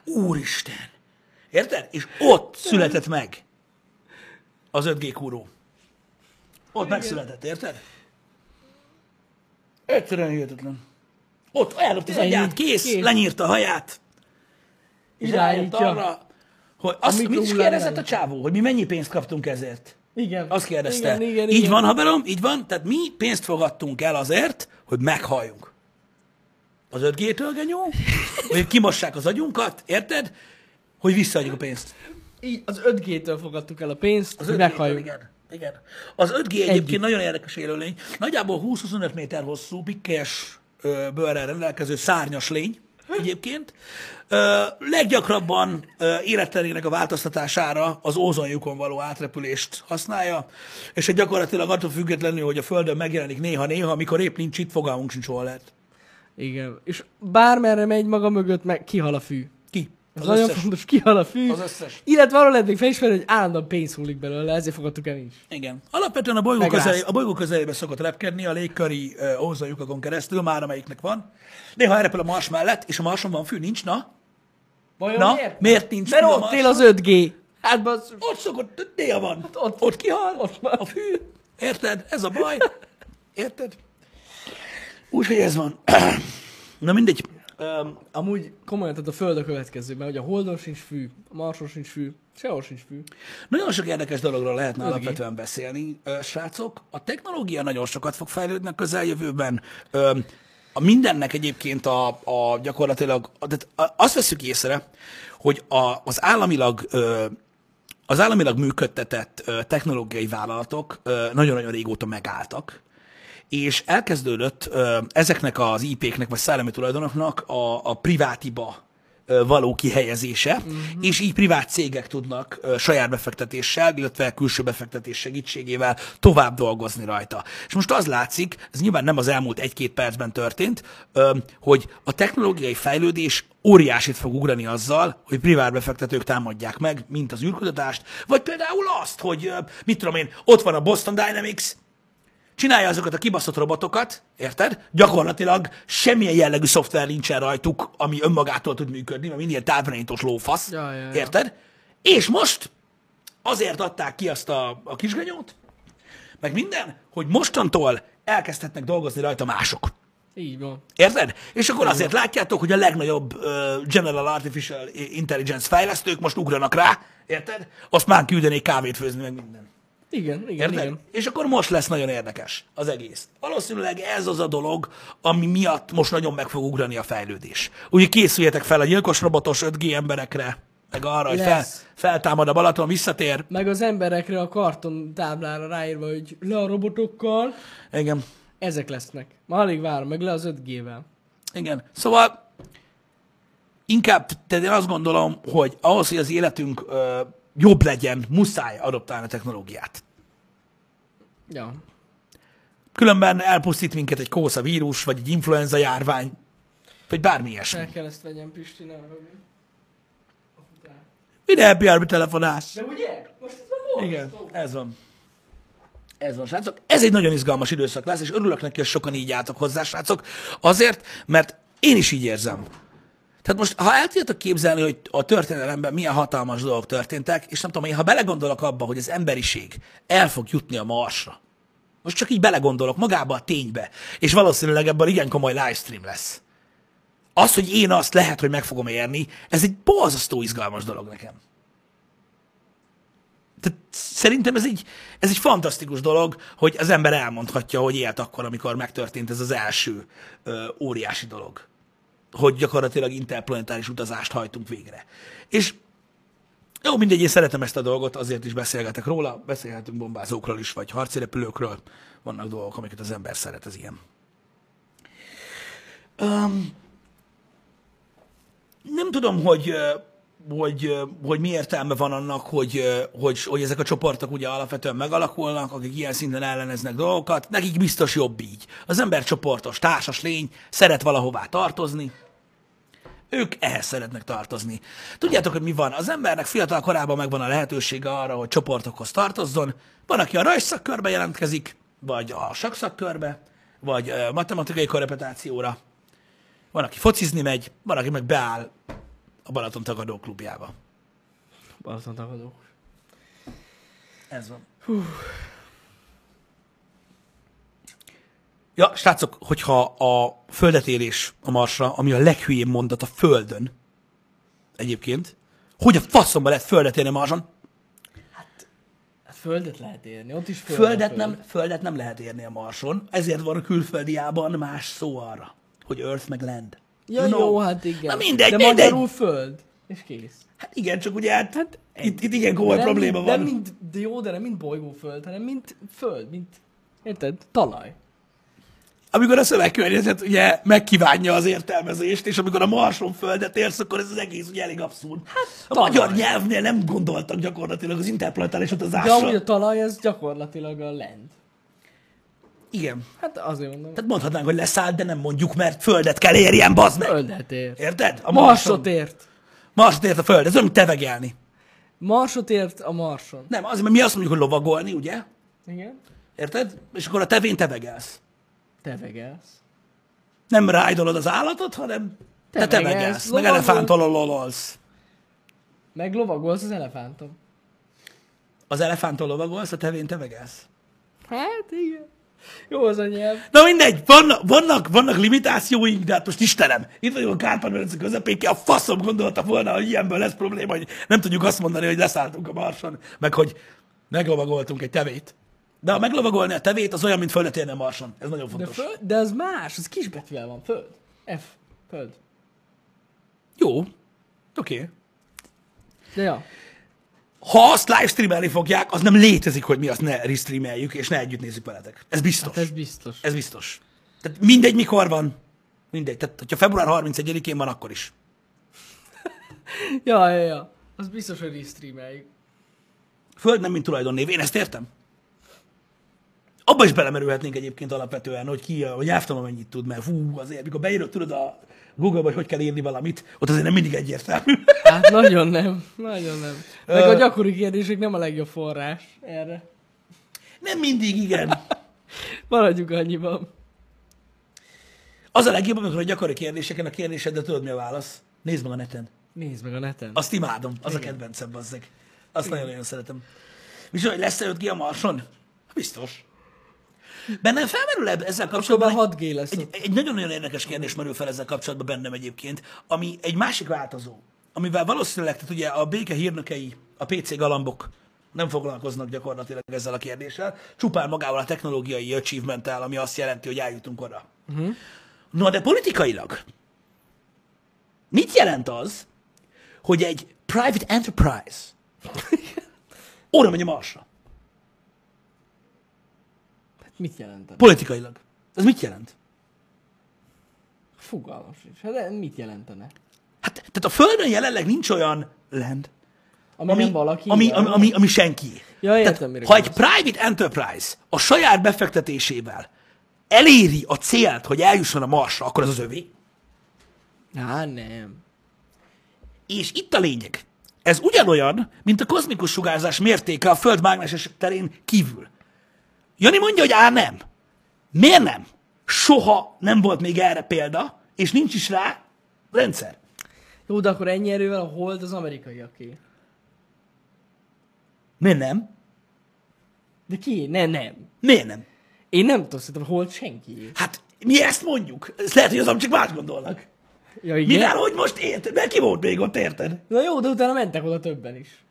Úristen! Érted? És ott született meg az 5G kúró. Ott megszületett, érted? Egyszerűen hihetetlen. Ott elröpt az agyát, kész, Kész. lenyírta a haját. És Irányítja. rájött arra, hogy azt mit is kérdezett a csávó, hogy mi mennyi pénzt kaptunk ezért. Igen. Azt kérdezte. Igen, igen, így igen. van, haverom, így van. Tehát mi pénzt fogadtunk el azért, hogy meghalljunk. Az 5G-től, genyó, hogy kimossák az agyunkat, érted? Hogy visszaadjuk a pénzt. Így az 5G-től fogadtuk el a pénzt, Az hogy 5G-től, meghalljunk. igen. igen. Az 5G egyébként Együtt. nagyon érdekes élőlény. Nagyjából 20-25 méter hosszú, pikkes bőrrel rendelkező szárnyas lény egyébként. Ö, leggyakrabban ö, életterének a változtatására az ózonjukon való átrepülést használja, és hogy gyakorlatilag attól függetlenül, hogy a Földön megjelenik néha-néha, amikor épp nincs itt, fogalmunk sincs hol lehet. Igen. És bármerre megy maga mögött, meg kihal a fű. Ez Az nagyon összes. fontos, kihal a fű. Az összes. Illetve arról lehet még felismerni, hogy állandóan pénz hullik belőle, ezért fogadtuk el is. Igen. Alapvetően a bolygó, közelé, a bolygó közelébe szokott repkedni a légköri uh, ózonlyukakon keresztül, már amelyiknek van. Néha elrepel a Mars mellett, és a Marson van fű, nincs, na? Vajon Na, miért nincs Mert ott él az 5G. Hát basszus. Ott szokott, ott néha van. Ott- Ott, ott kihal, ott van. a fű. Érted? Ez a baj. Érted? Úgyhogy ez van. Na mindegy. Um, Amúgy komolyan, tehát a Föld a következő, mert hogy a Holdon sincs fű, a Marson sincs fű, sehol sincs fű. Nagyon sok érdekes dologról lehetne Ögi. alapvetően beszélni, srácok. A technológia nagyon sokat fog fejlődni a közeljövőben. A mindennek egyébként a, a gyakorlatilag, tehát azt veszük észre, hogy a, az államilag az államilag működtetett technológiai vállalatok nagyon-nagyon régóta megálltak, és elkezdődött ezeknek az IP-knek vagy szellemi tulajdonoknak a, a privátiba való kihelyezése, uh-huh. és így privát cégek tudnak saját befektetéssel, illetve külső befektetés segítségével tovább dolgozni rajta. És most az látszik, ez nyilván nem az elmúlt egy-két percben történt, hogy a technológiai fejlődés óriásit fog ugrani azzal, hogy privát befektetők támadják meg, mint az űrkutatást, vagy például azt, hogy mit tudom én, ott van a Boston Dynamics, csinálja azokat a kibaszott robotokat, érted? Gyakorlatilag semmilyen jellegű szoftver nincsen rajtuk, ami önmagától tud működni, mert minél távirányítós lófasz, Ja, ja, ja. érted? És most azért adták ki azt a, a kisganyót, meg minden, hogy mostantól elkezdhetnek dolgozni rajta mások. Így van. Érted? És akkor azért látjátok, hogy a legnagyobb uh, General Artificial Intelligence fejlesztők most ugranak rá, érted? Azt már küldenék kávét főzni, meg minden. Igen, igen, Érted? igen. És akkor most lesz nagyon érdekes az egész. Valószínűleg ez az a dolog, ami miatt most nagyon meg fog ugrani a fejlődés. Ugye készüljetek fel a gyilkos robotos 5G emberekre, meg arra, hogy fel, Lesz. feltámad a Balaton, visszatér. Meg az emberekre a karton táblára ráírva, hogy le a robotokkal, Igen. ezek lesznek. Ma alig várom, meg le az 5G-vel. Igen. Szóval inkább, tehát én azt gondolom, hogy ahhoz, hogy az életünk ö, jobb legyen, muszáj adoptálni a technológiát. Ja. Különben elpusztít minket egy kósza vírus, vagy egy influenza járvány, vagy bármi ilyesmi. El kell ezt vegyem, Pisti, ne happy hour telefonálsz? De ugye? Most ez volt. Igen, ez van. Ez van, srácok. Ez egy nagyon izgalmas időszak lesz, és örülök neki, hogy sokan így álltok hozzá, srácok. Azért, mert én is így érzem. Tehát most, ha el tudjátok képzelni, hogy a történelemben milyen hatalmas dolgok történtek, és nem tudom, én ha belegondolok abba, hogy az emberiség el fog jutni a Marsra, most csak így belegondolok magába a ténybe, és valószínűleg ebből igen komoly livestream lesz. Az, hogy én azt lehet, hogy meg fogom érni, ez egy borzasztó izgalmas dolog nekem. Tehát szerintem ez egy, ez egy fantasztikus dolog, hogy az ember elmondhatja, hogy élt akkor, amikor megtörtént ez az első ö, óriási dolog. Hogy gyakorlatilag interplanetáris utazást hajtunk végre. És jó, mindegy, én szeretem ezt a dolgot, azért is beszélgetek róla, beszélhetünk bombázókról is, vagy harci repülőkről. Vannak dolgok, amiket az ember szeret, ez ilyen. Um, nem tudom, hogy, hogy, hogy mi értelme van annak, hogy, hogy, hogy ezek a csoportok ugye alapvetően megalakulnak, akik ilyen szinten elleneznek dolgokat, nekik biztos jobb így. Az ember csoportos, társas lény, szeret valahová tartozni, ők ehhez szeretnek tartozni. Tudjátok, hogy mi van? Az embernek fiatal korában megvan a lehetősége arra, hogy csoportokhoz tartozzon. Van, aki a rajzszakkörbe jelentkezik, vagy a sakszakkörbe, vagy ö, matematikai korepetációra. Van, aki focizni megy, van, aki meg beáll a Balaton tagadó klubjába. Balaton tagadók. Ez van. Ja, srácok, hogyha a földetérés a Marsra, ami a leghülyébb mondat a Földön, egyébként, hogy a faszomba lehet földet érni a Marson? Hát földet lehet érni, ott is föld Földet föld. nem, földet nem lehet érni a Marson, ezért van a külföldiában más szó arra, hogy Earth meg Land. Ja, know? jó, hát igen. Na mindegy, De mindegy. magyarul föld. És kész. Hát igen, csak ugye hát, hát itt, itt igen komoly probléma mint, van. Nem mint, de jó, de nem mint bolygóföld, hanem mint föld, mint, érted? Talaj. Amikor a szövegkörnyezet ugye megkívánja az értelmezést, és amikor a Marson földet érsz, akkor ez az egész ugye elég abszurd. Hát, a talaj. magyar nyelvnél nem gondoltak gyakorlatilag az interplanetáris De utazásra. amúgy a talaj, ez gyakorlatilag a land. Igen. Hát azért mondom. Tehát mondhatnánk, hogy leszáll, de nem mondjuk, mert földet kell érjen, bazd meg. Földet ért. Érted? A Marsot ért. Marsot ért a föld, ez olyan, mint tevegelni. Marsot ért a Marson. Nem, azért, mert mi azt mondjuk, hogy lovagolni, ugye? Igen. Érted? És akkor a tevén tevegelsz. Tevegelsz. Nem rájdolod az állatot, hanem te Tevegelsz, meg lovagol. elefántolololsz. Meg lovagolsz az elefántom. Az elefántól lovagolsz, a tevén tevegelsz. Hát igen. Jó az a nyelv. Na mindegy, vannak, vannak, vannak limitációink, de hát most Istenem, itt vagyunk a Kárpát-medence közepén, ki a faszom gondolta volna, hogy ilyenből lesz probléma, hogy nem tudjuk azt mondani, hogy leszálltunk a Marson, meg hogy meglovagoltunk egy tevét. De ha meglovagolni a tevét, az olyan, mint földet érni a Marson. Ez nagyon De, fontos. föld, de az más, az kisbetűvel van. Föld. F. Föld. Jó. Oké. Okay. De ja. Ha azt livestreamelni fogják, az nem létezik, hogy mi azt ne restreameljük, és ne együtt nézzük veletek. Ez biztos. Hát ez biztos. Ez biztos. Tehát mindegy, mikor van. Mindegy. Tehát, hogyha február 31-én van, akkor is. Ja, ja, ja. Az biztos, hogy restreameljük. Föld nem, mint tulajdonnév. Én ezt értem. Abba is belemerülhetnénk egyébként alapvetően, hogy ki a nyelvtan mennyit tud, mert fú, azért, mikor beírod, tudod a Google-ba, hogy hogy kell írni valamit, ott azért nem mindig egyértelmű. Hát nagyon nem. Nagyon nem. Meg a gyakori kérdések nem a legjobb forrás erre. nem mindig, igen. Maradjuk annyiban. Az a legjobb, amikor a gyakori kérdéseken a kérdésedre tudod, mi a válasz. Nézd meg a neten. Nézd meg a neten. Azt imádom, az a kedvencem, bazzeg. Azt nagyon-nagyon szeretem. És hogy lesz-e 5G a Marson? Biztos. Bennem felmerül ezzel Akkor kapcsolatban egy, 6G lesz egy, egy nagyon-nagyon érdekes kérdés merül fel ezzel kapcsolatban bennem egyébként, ami egy másik változó, amivel valószínűleg, tehát ugye a béke hírnökei, a PC galambok nem foglalkoznak gyakorlatilag ezzel a kérdéssel, csupán magával a technológiai achievement ami azt jelenti, hogy eljutunk oda. Uh-huh. No, de politikailag mit jelent az, hogy egy private enterprise oda megy a Marsra? Mit jelent? ez? Politikailag. Ez mit jelent? Fogalmam sincs. Hát mit jelentene? Hát, tehát a Földön jelenleg nincs olyan land, Ami, ami, valaki. ami, ami, ami, ami senki. Ja, értem, Tehát, ha egy private enterprise a saját befektetésével eléri a célt, hogy eljusson a Marsra, akkor az az övé. Á, nem. És itt a lényeg. Ez ugyanolyan, mint a kozmikus sugárzás mértéke a Föld mágneses terén kívül. Jani mondja, hogy á, nem. Miért nem? Soha nem volt még erre példa, és nincs is rá rendszer. Jó, de akkor ennyi erővel a hold az amerikaiaké. Miért nem? De ki? Ne, nem. Miért nem? Én nem tudom, szerintem hold senki. Hát mi ezt mondjuk. Ez lehet, hogy az csak más gondolnak. Ja, igen? Mivel, hogy most érted? Mert ki volt még ott, érted? Na jó, de utána mentek oda többen is.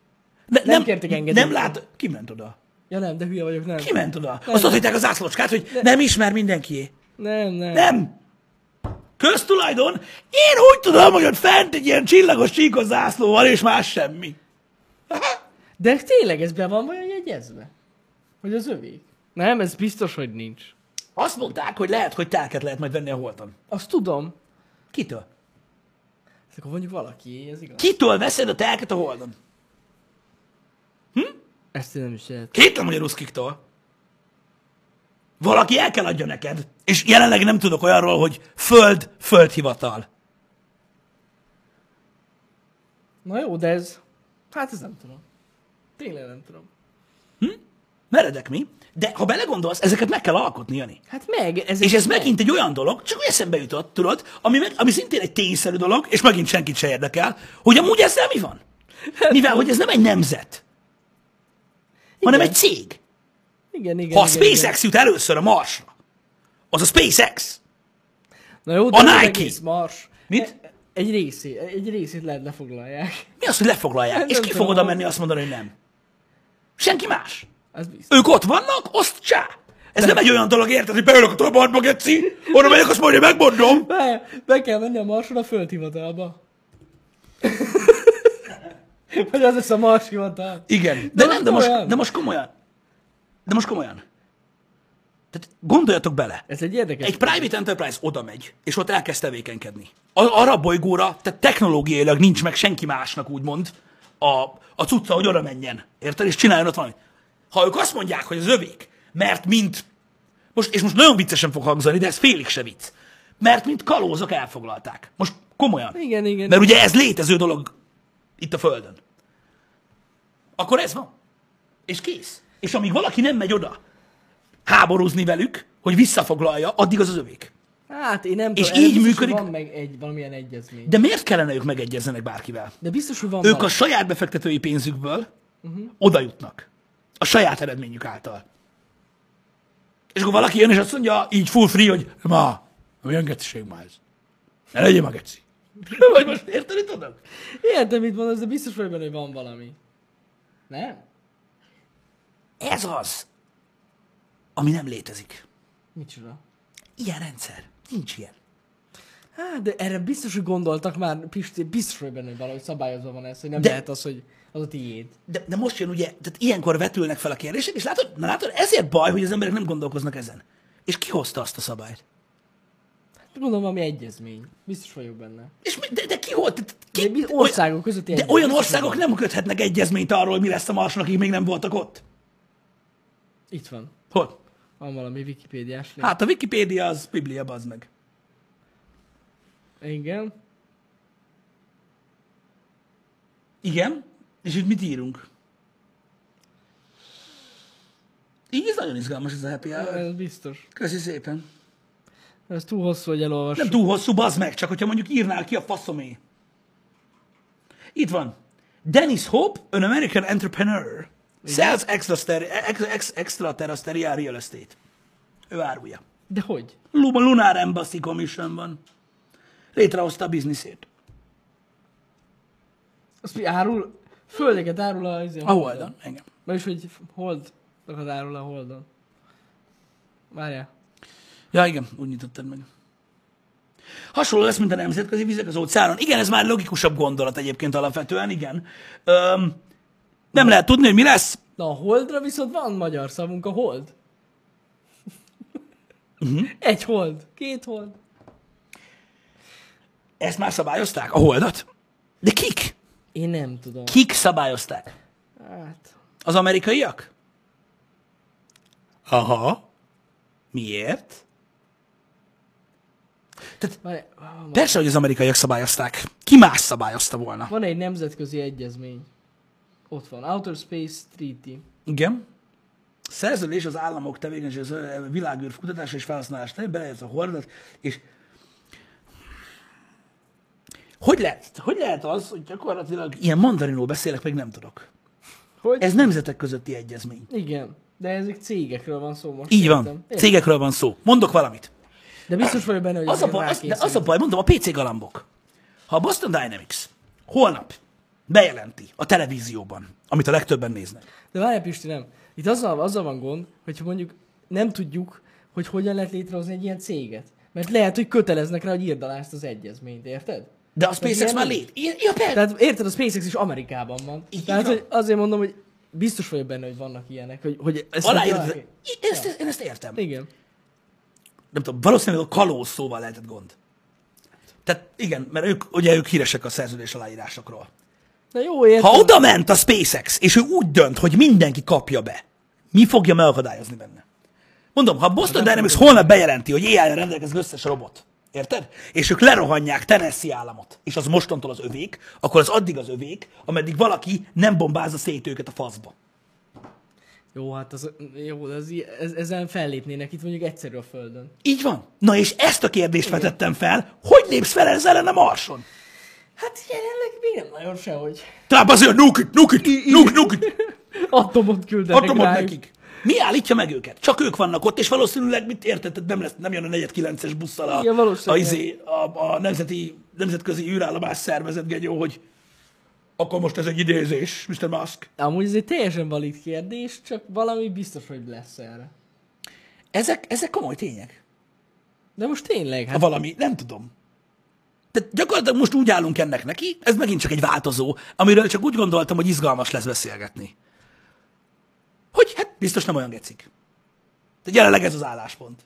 Ne, Nem kértek engedélyt. Nem lát... Ki ment oda? Ja nem, de hülye vagyok, nem. Ki ment oda? Nem, Azt hagyták az zászlócskát, hogy nem ismer mindenkié. Nem, nem. Nem! Köztulajdon? Én úgy tudom, hogy ott fent egy ilyen csillagos csíkos zászló van, és más semmi. De tényleg ez be van vajon jegyezve? Hogy az övé? Nem, ez biztos, hogy nincs. Azt mondták, hogy lehet, hogy telket lehet majd venni a holton. Azt tudom. Kitől? Ez akkor mondjuk valaki, ez igaz. Kitől veszed a telket a holdon? Ezt én nem is lehet. Kétlem, hogy a ruszkiktól. Valaki el kell adja neked. És jelenleg nem tudok olyanról, hogy föld, földhivatal. Na jó, de ez... Hát ez nem tudom. Tényleg nem tudom. Meredek mi? De ha belegondolsz, ezeket meg kell alkotni, Jani. Hát meg, ez És ez megint egy olyan dolog, csak úgy eszembe jutott, tudod, ami, meg, ami szintén egy tényszerű dolog, és megint senkit se érdekel, hogy amúgy ezzel mi van? Mivel, hogy ez nem egy nemzet, hanem egy cég. Igen, igen. Ha a igen, igen. SpaceX jut először a Marsra, az a SpaceX. Na jó, de A az Nike. egész Mars. Mit? Egy részét, egy részét lehet lefoglalják. Mi az, hogy lefoglalják? Nem És ki fog oda menni azt mondani, hogy nem? Senki más. Biztos. Ők ott vannak, azt csá. Ez nem egy olyan dolog, érted, hogy beülök a trabantba, geci, oda megyek, azt mondja, megmondom. Be, be kell menni a Marson a földhivatalba. Vagy az lesz a Mars hivatal. Igen, de, De nem, de most, de most komolyan. De most komolyan. Tehát gondoljatok bele. Ez egy érdekes. Egy private enterprise oda megy, és ott elkezd tevékenykedni. A- Arra a bolygóra, tehát technológiailag nincs meg senki másnak, úgymond, a, a cucca, hogy oda menjen. Érted? És csináljon ott valamit. Ha ők azt mondják, hogy az övék, mert mint, most, és most nagyon viccesen fog hangzani, de ez félig se vicc, mert mint kalózok elfoglalták. Most komolyan. Igen, igen. Mert ugye ez létező dolog itt a Földön. Akkor ez van. És kész. És amíg valaki nem megy oda háborúzni velük, hogy visszafoglalja, addig az az övék. Hát én nem És tudom. így biztos, működik- van meg egy valamilyen egyezmény. De miért kellene ők megegyezzenek bárkivel? De biztos, hogy van Ők a valami. saját befektetői pénzükből uh-huh. oda jutnak. A saját eredményük által. És akkor valaki jön és azt mondja, így full free, hogy ma, milyen geciség ma ez? Ne legyél ma geci. Vagy most érteni tudod? Értem, mit mondasz, de biztos vagyok benne, hogy van valami. Nem? Ez az, ami nem létezik. Micsoda? Ilyen rendszer. Nincs ilyen. Hát, de erre biztos, hogy gondoltak már, Pisti, biztos vagyok benne, hogy valahogy szabályozva van ez, hogy nem de... lehet az, hogy az a tiéd. De, de most jön ugye, tehát ilyenkor vetülnek fel a kérdések, és látod, na látod, ezért baj, hogy az emberek nem gondolkoznak ezen. És ki hozta azt a szabályt? Gondolom valami egyezmény. Biztos vagyok benne. És mi, de, de ki volt? Tehát Ki, De országok közötti De olyan országok nem köthetnek egyezményt arról, hogy mi lesz a Marsnak, akik még nem voltak ott. Itt van. Hol? Van valami Wikipédiás link. Hát a Wikipédia az Biblia, bazd meg. Igen. Igen? És itt mit írunk? Így ez nagyon izgalmas ez a happy hour. Ez biztos. Köszi szépen. Ez túl hosszú, hogy elolvassuk. Nem túl hosszú, bazd meg, csak hogyha mondjuk írnál ki a faszomé. Itt van. Dennis Hope, an American entrepreneur, sells extraterri- ex- ex- extraterrestrial real estate. Ő árulja. De hogy? Lu- Lunar Embassy Commissionban. Létrehozta a bizniszét. Azt mi árul? Földeket árul a, izé, A Holdon, engem. Vagyis, hogy hold. árul a holdon. Várjál. Ja, igen, úgy nyitottad meg. Hasonló lesz, mint a nemzetközi vizek az óceánon. Igen, ez már logikusabb gondolat egyébként alapvetően, igen. Öm, nem lehet tudni, hogy mi lesz. Na a holdra viszont van magyar szavunk, a hold. Mhm. Egy hold, két hold. Ezt már szabályozták, a holdat. De kik? Én nem tudom. Kik szabályozták? Hát, Az amerikaiak? Aha. Miért? Tehát persze, hogy az amerikaiak szabályozták. Ki más szabályozta volna? van egy nemzetközi egyezmény. Ott van, Outer Space Treaty. Igen. Szerződés az államok tevékenység az világűr kutatása és felhasználás terén, beleértve a hordat, és hogy lehet, hogy lehet az, hogy gyakorlatilag ilyen mandarinul beszélek, meg nem tudok. Hogy? Ez nemzetek közötti egyezmény. Igen, de ezek cégekről van szó most. Így van. Értem. Cégekről van szó. Mondok valamit. De biztos vagyok benne, hogy Az a, baj, az, de az a baj, mondom, a PC galambok. Ha a Boston Dynamics holnap bejelenti a televízióban, amit a legtöbben néznek, De várjál, Pisti, nem. Itt azzal, azzal van gond, hogyha mondjuk nem tudjuk, hogy hogyan lehet létrehozni egy ilyen céget. Mert lehet, hogy köteleznek rá, hogy írd alá ezt az egyezményt, érted? de a SpaceX már lét. Ja, persze. Tehát érted, a SpaceX is Amerikában van. Így Tehát hogy azért mondom, hogy biztos vagyok benne, hogy vannak ilyenek, hogy, hogy ezt Aláírod. Én ezt, én ezt értem. Igen. Nem tudom, valószínűleg a kalóz szóval lehetett gond. Tehát igen, mert ők, ugye ők híresek a szerződés aláírásokról. Na jó, értem. Ha oda ment a SpaceX, és ő úgy dönt, hogy mindenki kapja be, mi fogja megakadályozni benne? Mondom, ha Boston Dynamics holnap bejelenti, hogy éjjel rendelkezik összes robot, érted? És ők lerohanják Tennessee államot, és az mostantól az övék, akkor az addig az övék, ameddig valaki nem bombázza szét őket a faszba. Jó, hát az, jó, az, ez, ezen fellépnének itt mondjuk egyszerű a Földön. Így van. Na és ezt a kérdést vetettem fel, hogy lépsz fel ezzel ellen a Marson? Hát jelenleg még nem nagyon sehogy. Tehát azért nukit, nukit, nuk, nukit, Atomot küldenek atomot rájuk. nekik. Mi állítja meg őket? Csak ők vannak ott, és valószínűleg, mit érted, nem, lesz, nem jön a 4-9-es busszal a, Igen, a, izé, a, a, nemzeti, nemzetközi űrállomás szervezet, genyó, hogy akkor most ez egy idézés, Mr. Musk. Amúgy ez egy teljesen valid kérdés, csak valami biztos, hogy lesz erre. Ezek, ezek komoly tények. De most tényleg, hát valami, nem tudom. Tehát gyakorlatilag most úgy állunk ennek neki, ez megint csak egy változó, amiről csak úgy gondoltam, hogy izgalmas lesz beszélgetni. Hogy hát biztos nem olyan gecik. Tehát jelenleg ez az álláspont.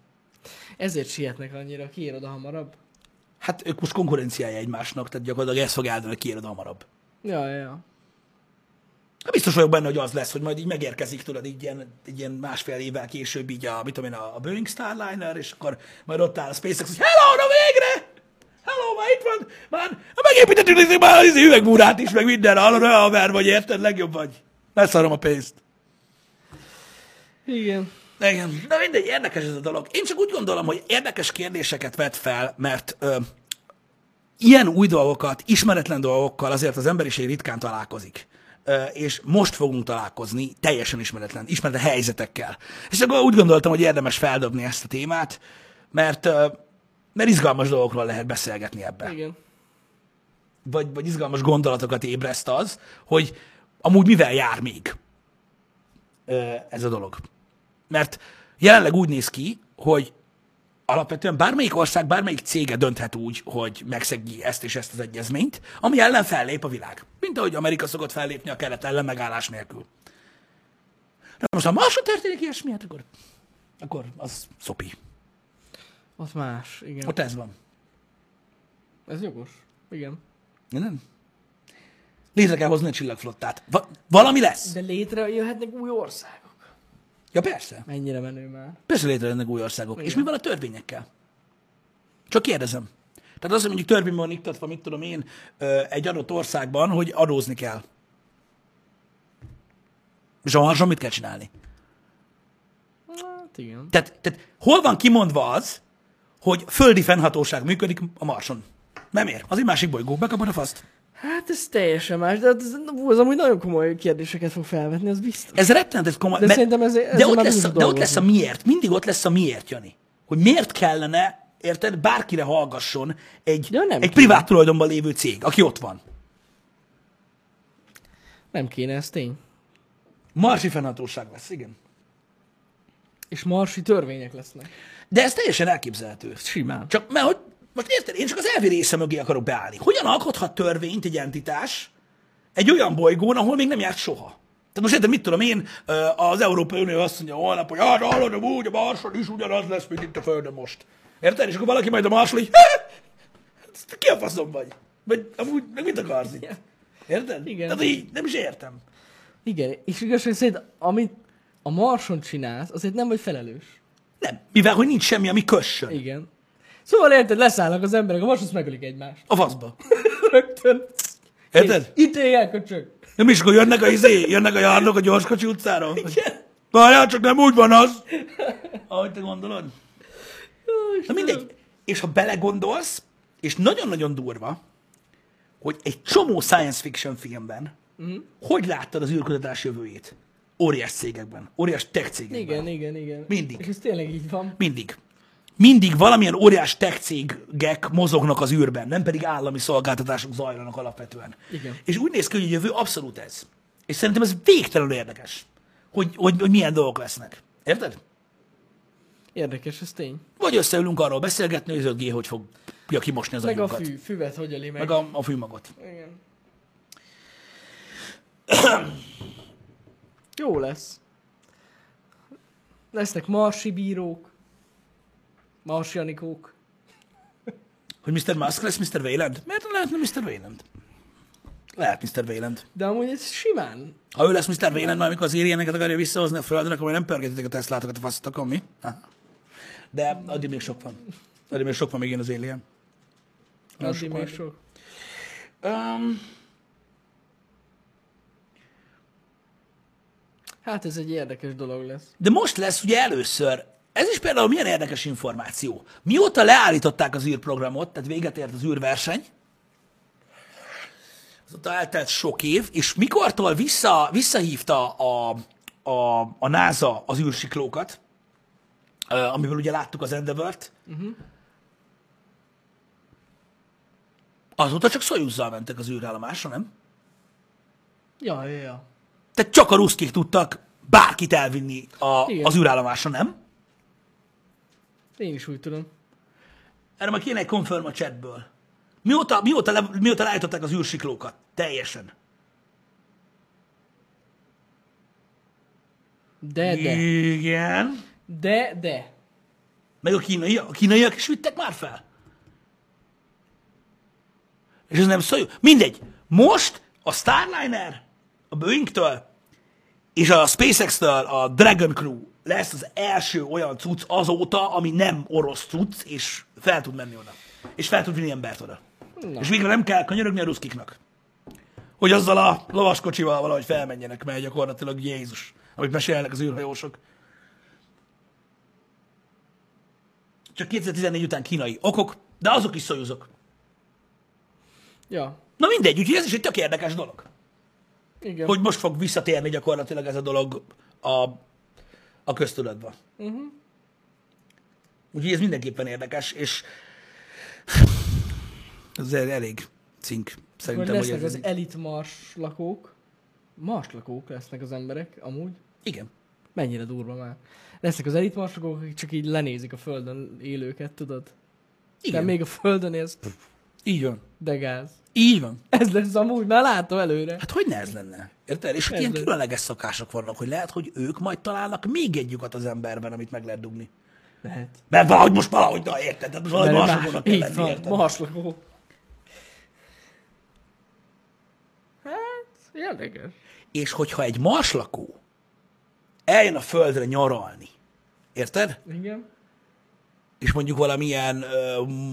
ezért sietnek annyira, kiér oda hamarabb. Hát ők most konkurenciája egymásnak, tehát gyakorlatilag ez fog eldönni, hogy ki éred hamarabb. Ja, ja, biztos vagyok benne, hogy az lesz, hogy majd így megérkezik, tudod, így ilyen, így ilyen másfél évvel később így a, mit tudom én, a a Boeing Starliner, és akkor majd ott áll a SpaceX, hogy hello, na végre! Hello, már itt van, már megépítettük nektek már az üvegbúrát is, meg minden, hallod, olyan haver vagy, érted, legjobb vagy. Leszarom a pénzt. Igen. Igen, de mindegy, érdekes ez a dolog. Én csak úgy gondolom, hogy érdekes kérdéseket vet fel, mert ö, ilyen új dolgokat, ismeretlen dolgokkal azért az emberiség ritkán találkozik. És most fogunk találkozni teljesen ismeretlen, ismeretlen helyzetekkel. És akkor úgy gondoltam, hogy érdemes feldobni ezt a témát, mert, mert izgalmas dolgokról lehet beszélgetni ebben Igen. vagy, vagy izgalmas gondolatokat ébreszt az, hogy amúgy mivel jár még ez a dolog. Mert jelenleg úgy néz ki, hogy alapvetően bármelyik ország, bármelyik cége dönthet úgy, hogy megszegi ezt és ezt az egyezményt, ami ellen fellép a világ. Mint ahogy Amerika szokott fellépni a keret ellen megállás nélkül. De most ha máshogy történik ilyesmi, hát akkor, akkor az szopi. Ott más, igen. Ott ez van. Ez jogos. Igen. Nem? Létre kell hozni a csillagflottát. Va- valami lesz. De létrejöhetnek új országok. Ja, persze. Mennyire menő már. Persze létrejönnek új országok. Igen. És mi van a törvényekkel? Csak kérdezem. Tehát az, hogy mondjuk törvényben van iktatva, mit tudom én, egy adott országban, hogy adózni kell. És a Marson mit kell csinálni? Hát igen. Tehát, tehát hol van kimondva az, hogy földi fennhatóság működik a Marson? Nem ér. Az egy másik bolygó. Bekapod a faszt. Hát ez teljesen más, de ez, ez amúgy nagyon komoly kérdéseket fog felvetni, az biztos. Ez rettenetes komoly. De mert- szerintem ez- ezzel de, ott lesz, a, de ott lesz a miért. Mindig ott lesz a miért, Jani. Hogy miért kellene, érted, bárkire hallgasson egy, Ja, nem egy kéne. privát tulajdonban lévő cég, aki ott van. Nem kéne, ez tény. Marsi fennhatóság lesz, igen. És marsi törvények lesznek. De ez teljesen elképzelhető. Simán. Csak, mert hogy, most érted, én csak az elvi része mögé akarok beállni. Hogyan alkothat törvényt egy entitás egy olyan bolygón, ahol még nem járt soha? Tehát most érted, mit tudom én, az Európai Unió azt mondja holnap, hogy hát hallod, úgy a Marson is ugyanaz lesz, mint itt a Földön most. Érted? És akkor valaki majd a Marson így, "Hát, ki a faszom vagy? Vagy amúgy, meg mit akarsz itt? Érted? Igen. Tehát így nem is értem. Igen, és igazság szerint, amit a marson csinálsz, azért nem vagy felelős. Nem. Mivel, hogy nincs semmi, ami kössön. Igen. Szóval érted, leszállnak az emberek, a marson megölik egymást. A faszba. Rögtön. Érted? Itt éljen, köcsög. Nem is, akkor jönnek a izé, jönnek a járnok a gyorskocsi utcára. Igen. Várjál, csak nem úgy van az. Ahogy te gondolod. Na mindegy. És ha belegondolsz, és nagyon-nagyon durva, hogy egy csomó science fiction filmben Mhm. hogy láttad az űrkutatás jövőjét? Óriás cégekben, óriás tech cégekben. Igen, igen, igen. Mindig. És ez tényleg így van. Mindig. Mindig valamilyen óriás tech cégek mozognak az űrben, nem pedig állami szolgáltatások zajlanak alapvetően. Igen. És úgy néz ki, hogy a jövő abszolút ez. És szerintem ez végtelenül érdekes, hogy, hogy, hogy milyen dolgok lesznek. Érted? Érdekes, ez tény. Vagy összeülünk arról beszélgetni, hogy az 5G hogy fog ja, kimosni az Meg a agyunkat. fű, füvet hogy öli meg. Meg a, a fűmagot. Igen. Jó lesz. Lesznek marsi bírók. Marsi anikók. Hogy Mr. Musk lesz Mr. Wayland? Miért nem lehetne Mr. Wayland? Lehet Mr. Wayland. De amúgy ez simán. Ha ő lesz Mr. Wayland, majd amikor az alieneket akarja visszahozni a Földre, akkor nem pörgetitek a Teslátokat a fasztokon, mi? De addig még sok van. Addig még sok van még én az alien. Nagyon Addig sok még sok. Um, Hát ez egy érdekes dolog lesz. de most lesz ugye először, ez is például milyen érdekes információ. Mióta leállították az űrprogramot, tehát véget ért az űrverseny, azóta eltelt sok év, és mikortól vissza, visszahívta a, a, a NASA az űrsiklókat, amiből ugye láttuk az Endeavor-t, uh-huh. azóta csak Soyuzzal mentek az űrállomásra, nem? Ja, ja, ja. Tehát csak a ruszkik tudtak bárkit elvinni a, Igen. az űrállomásra, nem? Én is úgy tudom. Erre majd kéne egy confirm a chatből. Mióta, mióta, le, mióta leállították az űrsiklókat? Teljesen. De, de. Igen. De, de. Meg a, kínai, a kínaiak is vittek már fel. És ez nem szó. Mindegy. Most a Starliner a Boeing-től és a SpaceX-től a Dragon Crew lesz az első olyan cucc azóta, ami nem orosz cucc, és fel tud menni oda. És fel tud vinni embert oda. Na. És végre nem kell könyörögni a ruszkiknak. Hogy azzal a lovaskocsival valahogy felmenjenek, mert gyakorlatilag Jézus, amit mesélnek az űrhajósok. Csak 2014 után kínai okok, de azok is szojuzok. Ja. Na mindegy, úgyhogy ez is egy tök érdekes dolog. Igen. Hogy most fog visszatérni gyakorlatilag ez a dolog a, a köztudatba. Uh-huh. Úgyhogy ez mindenképpen érdekes, és ez elég cink. Hogy Szerintem, hogy lesznek ez, az elit mars lakók. Mars lakók lesznek az emberek, amúgy. Igen. Mennyire durva már. Lesznek az elit mars lakók, akik csak így lenézik a földön élőket, tudod? Igen. De még a földön élsz, pff, Így van. de gáz. Így van. Ez lesz amúgy, már látom előre. Hát hogy ne ez lenne? Érted? És Ez ilyen lesz. különleges szokások vannak, hogy lehet, hogy ők majd találnak még egy lyukat az emberben, amit meg lehet dugni. Lehet. Mert valahogy most valahogy, na érted? Tehát most valahogy Mert marsokónak kell lenni, van, érted? Mars lakó. Hát, érdekes. És hogyha egy marslakó eljön a földre nyaralni, érted? Igen. És mondjuk valamilyen,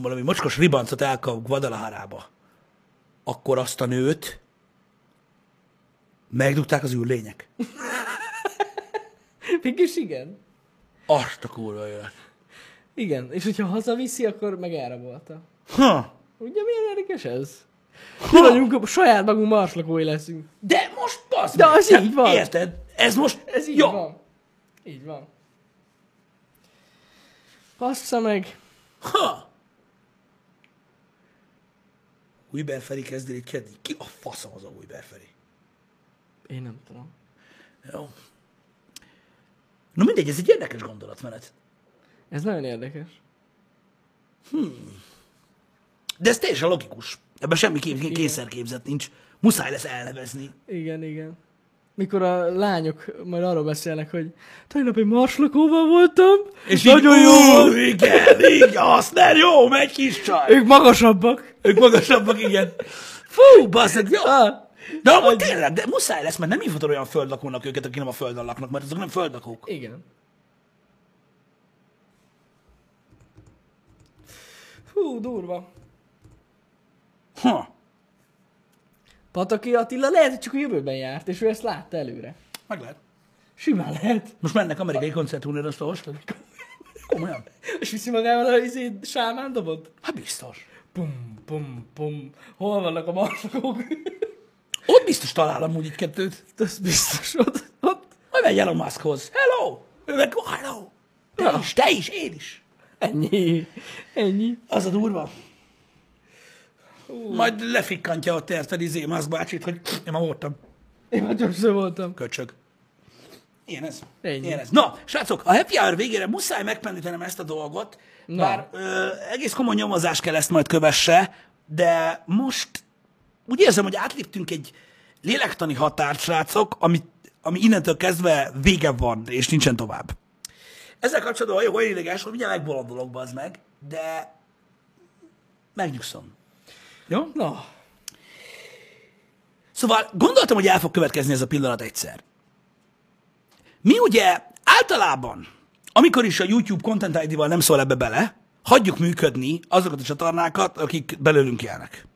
valami mocskos ribancot elkap Guadalajarába, akkor azt a nőt megdugták az űrlények. Mégis igen. Azt a kurva élet. Igen, és hogyha hazaviszi, akkor meg elrabolta. Ha. Ugye milyen érdekes ez? Mi vagyunk, a saját magunk marslakói leszünk. De most az De az így van. Érted? Ez most... Ez így jó. van. Így van. Passza meg. Ha. Újber Feri kezd kedni. Ki a faszom az a Újber Feri? Én nem tudom. Jó. Na mindegy, ez egy érdekes gondolatmenet. Ez nagyon érdekes. De ez teljesen logikus. Ebben semmi kép, kényszerképzet nincs. Muszáj lesz elnevezni. Igen, igen. Mikor a lányok majd arról beszélnek, hogy tegnap egy marslakóval voltam, És nagyon így, jó ú, volt. Igen, igen, azt nem jó, megy kis csaj. Ők magasabbak. Ők magasabbak, igen. Fú, basszeg, jó. Ah, De amúgy tényleg, de muszáj lesz, mert nem hívhatod olyan földlakónak őket, akik nem a földön laknak, mert azok nem földlakók. igen. Hú, durva. Ha, Pataki Attila lehet, hogy csak a jövőben járt, és ő ezt látta előre. meg lehet. Simán lehet. Most mennek amerikai koncertúrnél, azt olvastad? Komolyan? És viszi magával a izé, sámán dobot? Hát biztos. Pum, pum, pum. Hol vannak a marslakók? Ott biztos talál amúgy egy kettőt. Ez biztos ott. ott. Majd megy Elon Muskhoz. Hello! Ő meg, oh, hello! Te Ja. is, te is, én is. Ennyi. Ennyi. Az a durva. Majd lefikkantja ott érted izé Musk bácsit, hogy én ma voltam. Én már többször voltam. Köcsög. Ilyen ez. Ennyi. Ilyen ez. Na, srácok, a happy hour végére muszáj megpendítenem ezt a dolgot, Na. bár ö, egész komoly nyomozás kell ezt majd kövesse, de most úgy érzem, hogy átléptünk egy lélektani határt, srácok, ami, ami innentől kezdve vége van, és nincsen tovább. Ezzel kapcsolatban vagyok olyan ideges, hogy mindjárt megbolondulok, bazd meg, de megnyugszom. Jó? Na, Szóval gondoltam, hogy el fog következni ez a pillanat egyszer. Mi ugye általában, amikor is a YouTube Content ID-val nem szól ebbe bele, hagyjuk működni azokat a csatornákat, akik belőlünk élnek.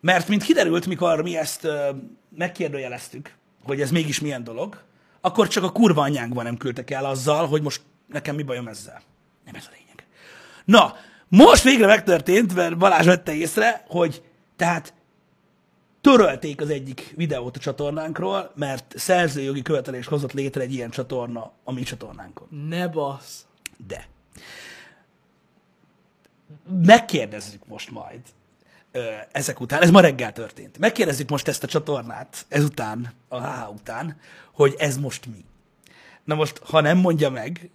Mert, mint kiderült, mikor mi ezt ö, megkérdőjeleztük, hogy ez mégis milyen dolog, akkor csak a kurva anyánkban nem küldtek el azzal, hogy most nekem mi bajom ezzel. Nem ez a lényeg. Na, most végre megtörtént, mert Balázs vette észre, hogy tehát törölték az egyik videót a csatornánkról, mert szerzőjogi követelés hozott létre egy ilyen csatorna a mi csatornánkon. Ne bassz. De megkérdezzük most majd ezek után, ez ma reggel történt, megkérdezzük most ezt a csatornát ezután, a HH után, hogy ez most mi. Na most, ha nem mondja meg,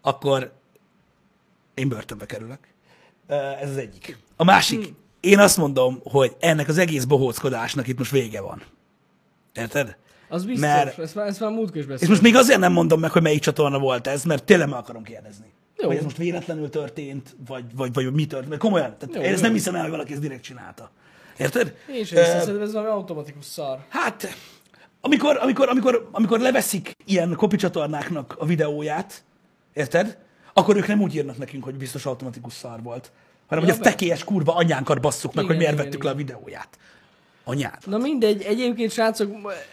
akkor én börtönbe kerülök. Ez az egyik. A másik, én azt mondom, hogy ennek az egész bohóckodásnak itt most vége van. Érted? Az biztos. Mert- Ezt már, ezt már múltkor is És most még azért nem mondom meg, hogy melyik csatorna volt ez, mert tényleg meg akarom kérdezni. Jó. Hogy ez most véletlenül történt, vagy, vagy, vagy mi történt, mert komolyan. Tehát Jó, én ezt jó. nem hiszem el, hogy valaki ezt direkt csinálta. Érted? Én Ö, hiszem, szerintem ez valami automatikus szar. Hát, amikor, amikor, amikor, amikor leveszik ilyen kopi csatornáknak a videóját, érted? Akkor ők nem úgy írnak nekünk, hogy biztos automatikus szar volt, hanem Ja, hogy a fekélyes kurva anyánkat basszuk meg, Igen, hogy miért igen, vettük igen. le a videóját. Anyád. Na mindegy, egyébként srácok,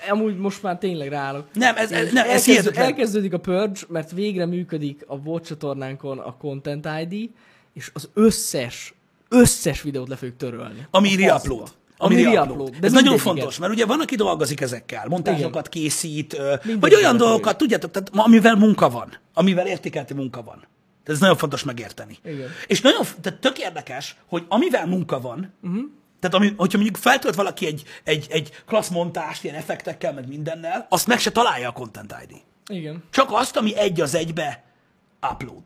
amúgy most már tényleg ráállok. Nem, ez, ez, nem, ez Elkezd, hihetetlen. elkezdődik a Purge, mert végre működik a VOD csatornánkon a Content ID, és az összes, összes videót le fogjuk törölni. Ami reupload. Ami Ami reupload. reupload. Ez nagyon fontos, mert ugye van, aki dolgozik ezekkel, montásokat készít, ö, vagy olyan dolgokat, tudjátok, tehát, ma- amivel munka van, amivel értékelti munka van. Tehát ez nagyon fontos megérteni. Igen. És nagyon, tehát tök érdekes, hogy amivel munka van, uh-huh. tehát ami, hogyha mondjuk feltölt valaki egy, egy, egy klassz montást, ilyen effektekkel, meg mindennel, azt meg se találja a Content ID. Igen. Csak azt, ami egy az egybe upload.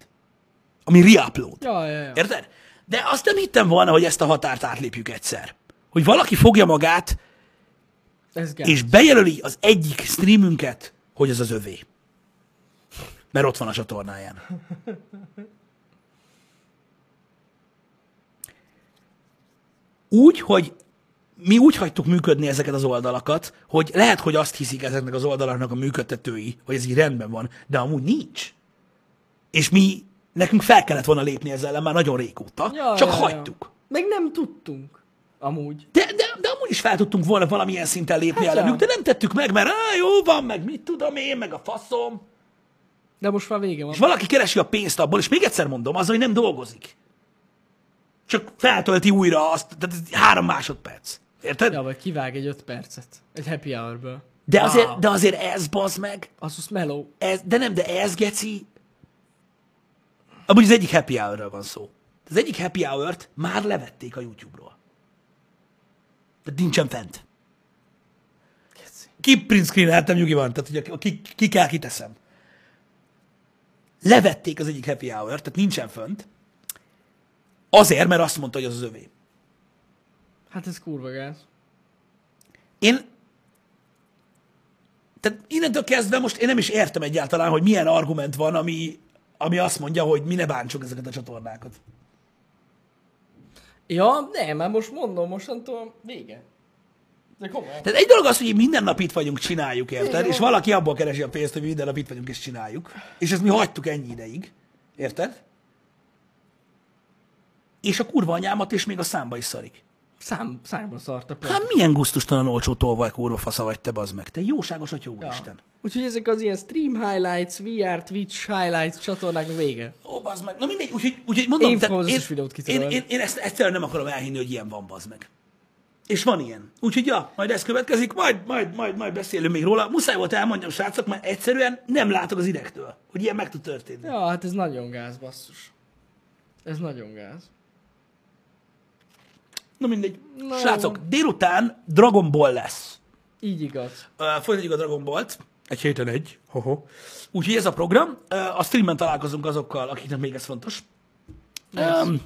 Ami reupload. Ja, ja, ja. Érted? De azt nem hittem volna, hogy ezt a határt átlépjük egyszer. Hogy valaki fogja magát, Ez és bejelöli az egyik streamünket, hogy ez az övé. Mert ott van a csatornáján. Úgy, hogy mi úgy hagytuk működni ezeket az oldalakat, hogy lehet, hogy azt hiszik ezeknek az oldalaknak a működtetői, hogy ez így rendben van, de amúgy nincs. És mi, nekünk fel kellett volna lépni ezzel ellen már nagyon régóta, Ja, csak ja, ja. hagytuk. Meg nem tudtunk. Amúgy. De, de, de amúgy is fel tudtunk volna valamilyen szinten lépni Hát ellenük, ja. de nem tettük meg, mert á, jó van, meg mit tudom én, meg a faszom. De most már vége van. És valaki keresi a pénzt abból, és még egyszer mondom, az, hogy nem dolgozik. Csak feltölti újra azt, tehát ez három másodperc. Érted? Ja, vagy kivág egy öt percet. Egy happy hour-ből. De azért, de azért ez, bazd meg, Az az mellow. ez, de nem, de ez, geci, amúgy az egyik happy hour van szó. Az egyik happy hour-t már levették a YouTube-ról. De nincsen fent. Ki print screeneltem, nyugi van, tehát ugye ki, ki kell, kiteszem. Levették az egyik happy hour tehát nincsen fönt. Azért, mert azt mondta, hogy az az övé. Hát ez kurva gáz. Én tehát innentől kezdve most én nem is értem egyáltalán, hogy milyen argument van, ami, ami azt mondja, hogy mi ne bántsuk ezeket a csatornákat. Ja, nem, már most mondom, mostantól vége. Tehát egy dolog az, hogy minden nap itt vagyunk, csináljuk, érted? És valaki abból keresi a pénzt, hogy mi minden nap itt vagyunk és csináljuk. És ezt mi hagytuk ennyi ideig. Érted? És a kurva anyámat és még a számba is szarik. Szám, számba szart a Hát milyen gusztustalan olcsó tolvaj kurva fasza vagy te, bazd meg. Te jóságos atya úristen. Úgyhogy ezek az ilyen stream highlights, VR, Twitch highlights csatornáknak vége. Ó, bazd meg. Na mindegy, úgyhogy, úgyhogy mondom, Én tehát én, videót én, én, én, ezt egyszerűen nem akarom elhinni, hogy ilyen van, bazd meg. És van ilyen. Úgyhogy ja, majd ez következik, majd, majd, majd, majd beszélünk még róla. Muszáj volt elmondjam, srácok, mert egyszerűen nem látok az idegtől, hogy ilyen meg tud történni. Ja, hát ez nagyon gáz, basszus. Ez nagyon gáz. Na mindegy. Na Srácok, délután Dragon Ball lesz. Így igaz. Uh, folytatjuk a Dragon Ball-t. Egy héten egy. Hoho. Úgyhogy ez a program. Uh, a streamen találkozunk azokkal, akiknek még ez fontos. Um,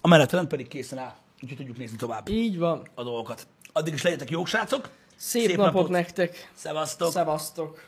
a menetrend pedig készen áll. Úgyhogy tudjuk nézni tovább Így van. a dolgokat. Addig is legyetek jók, srácok. Szép, Szép napot, napot nektek. Szevasztok. Szevasztok.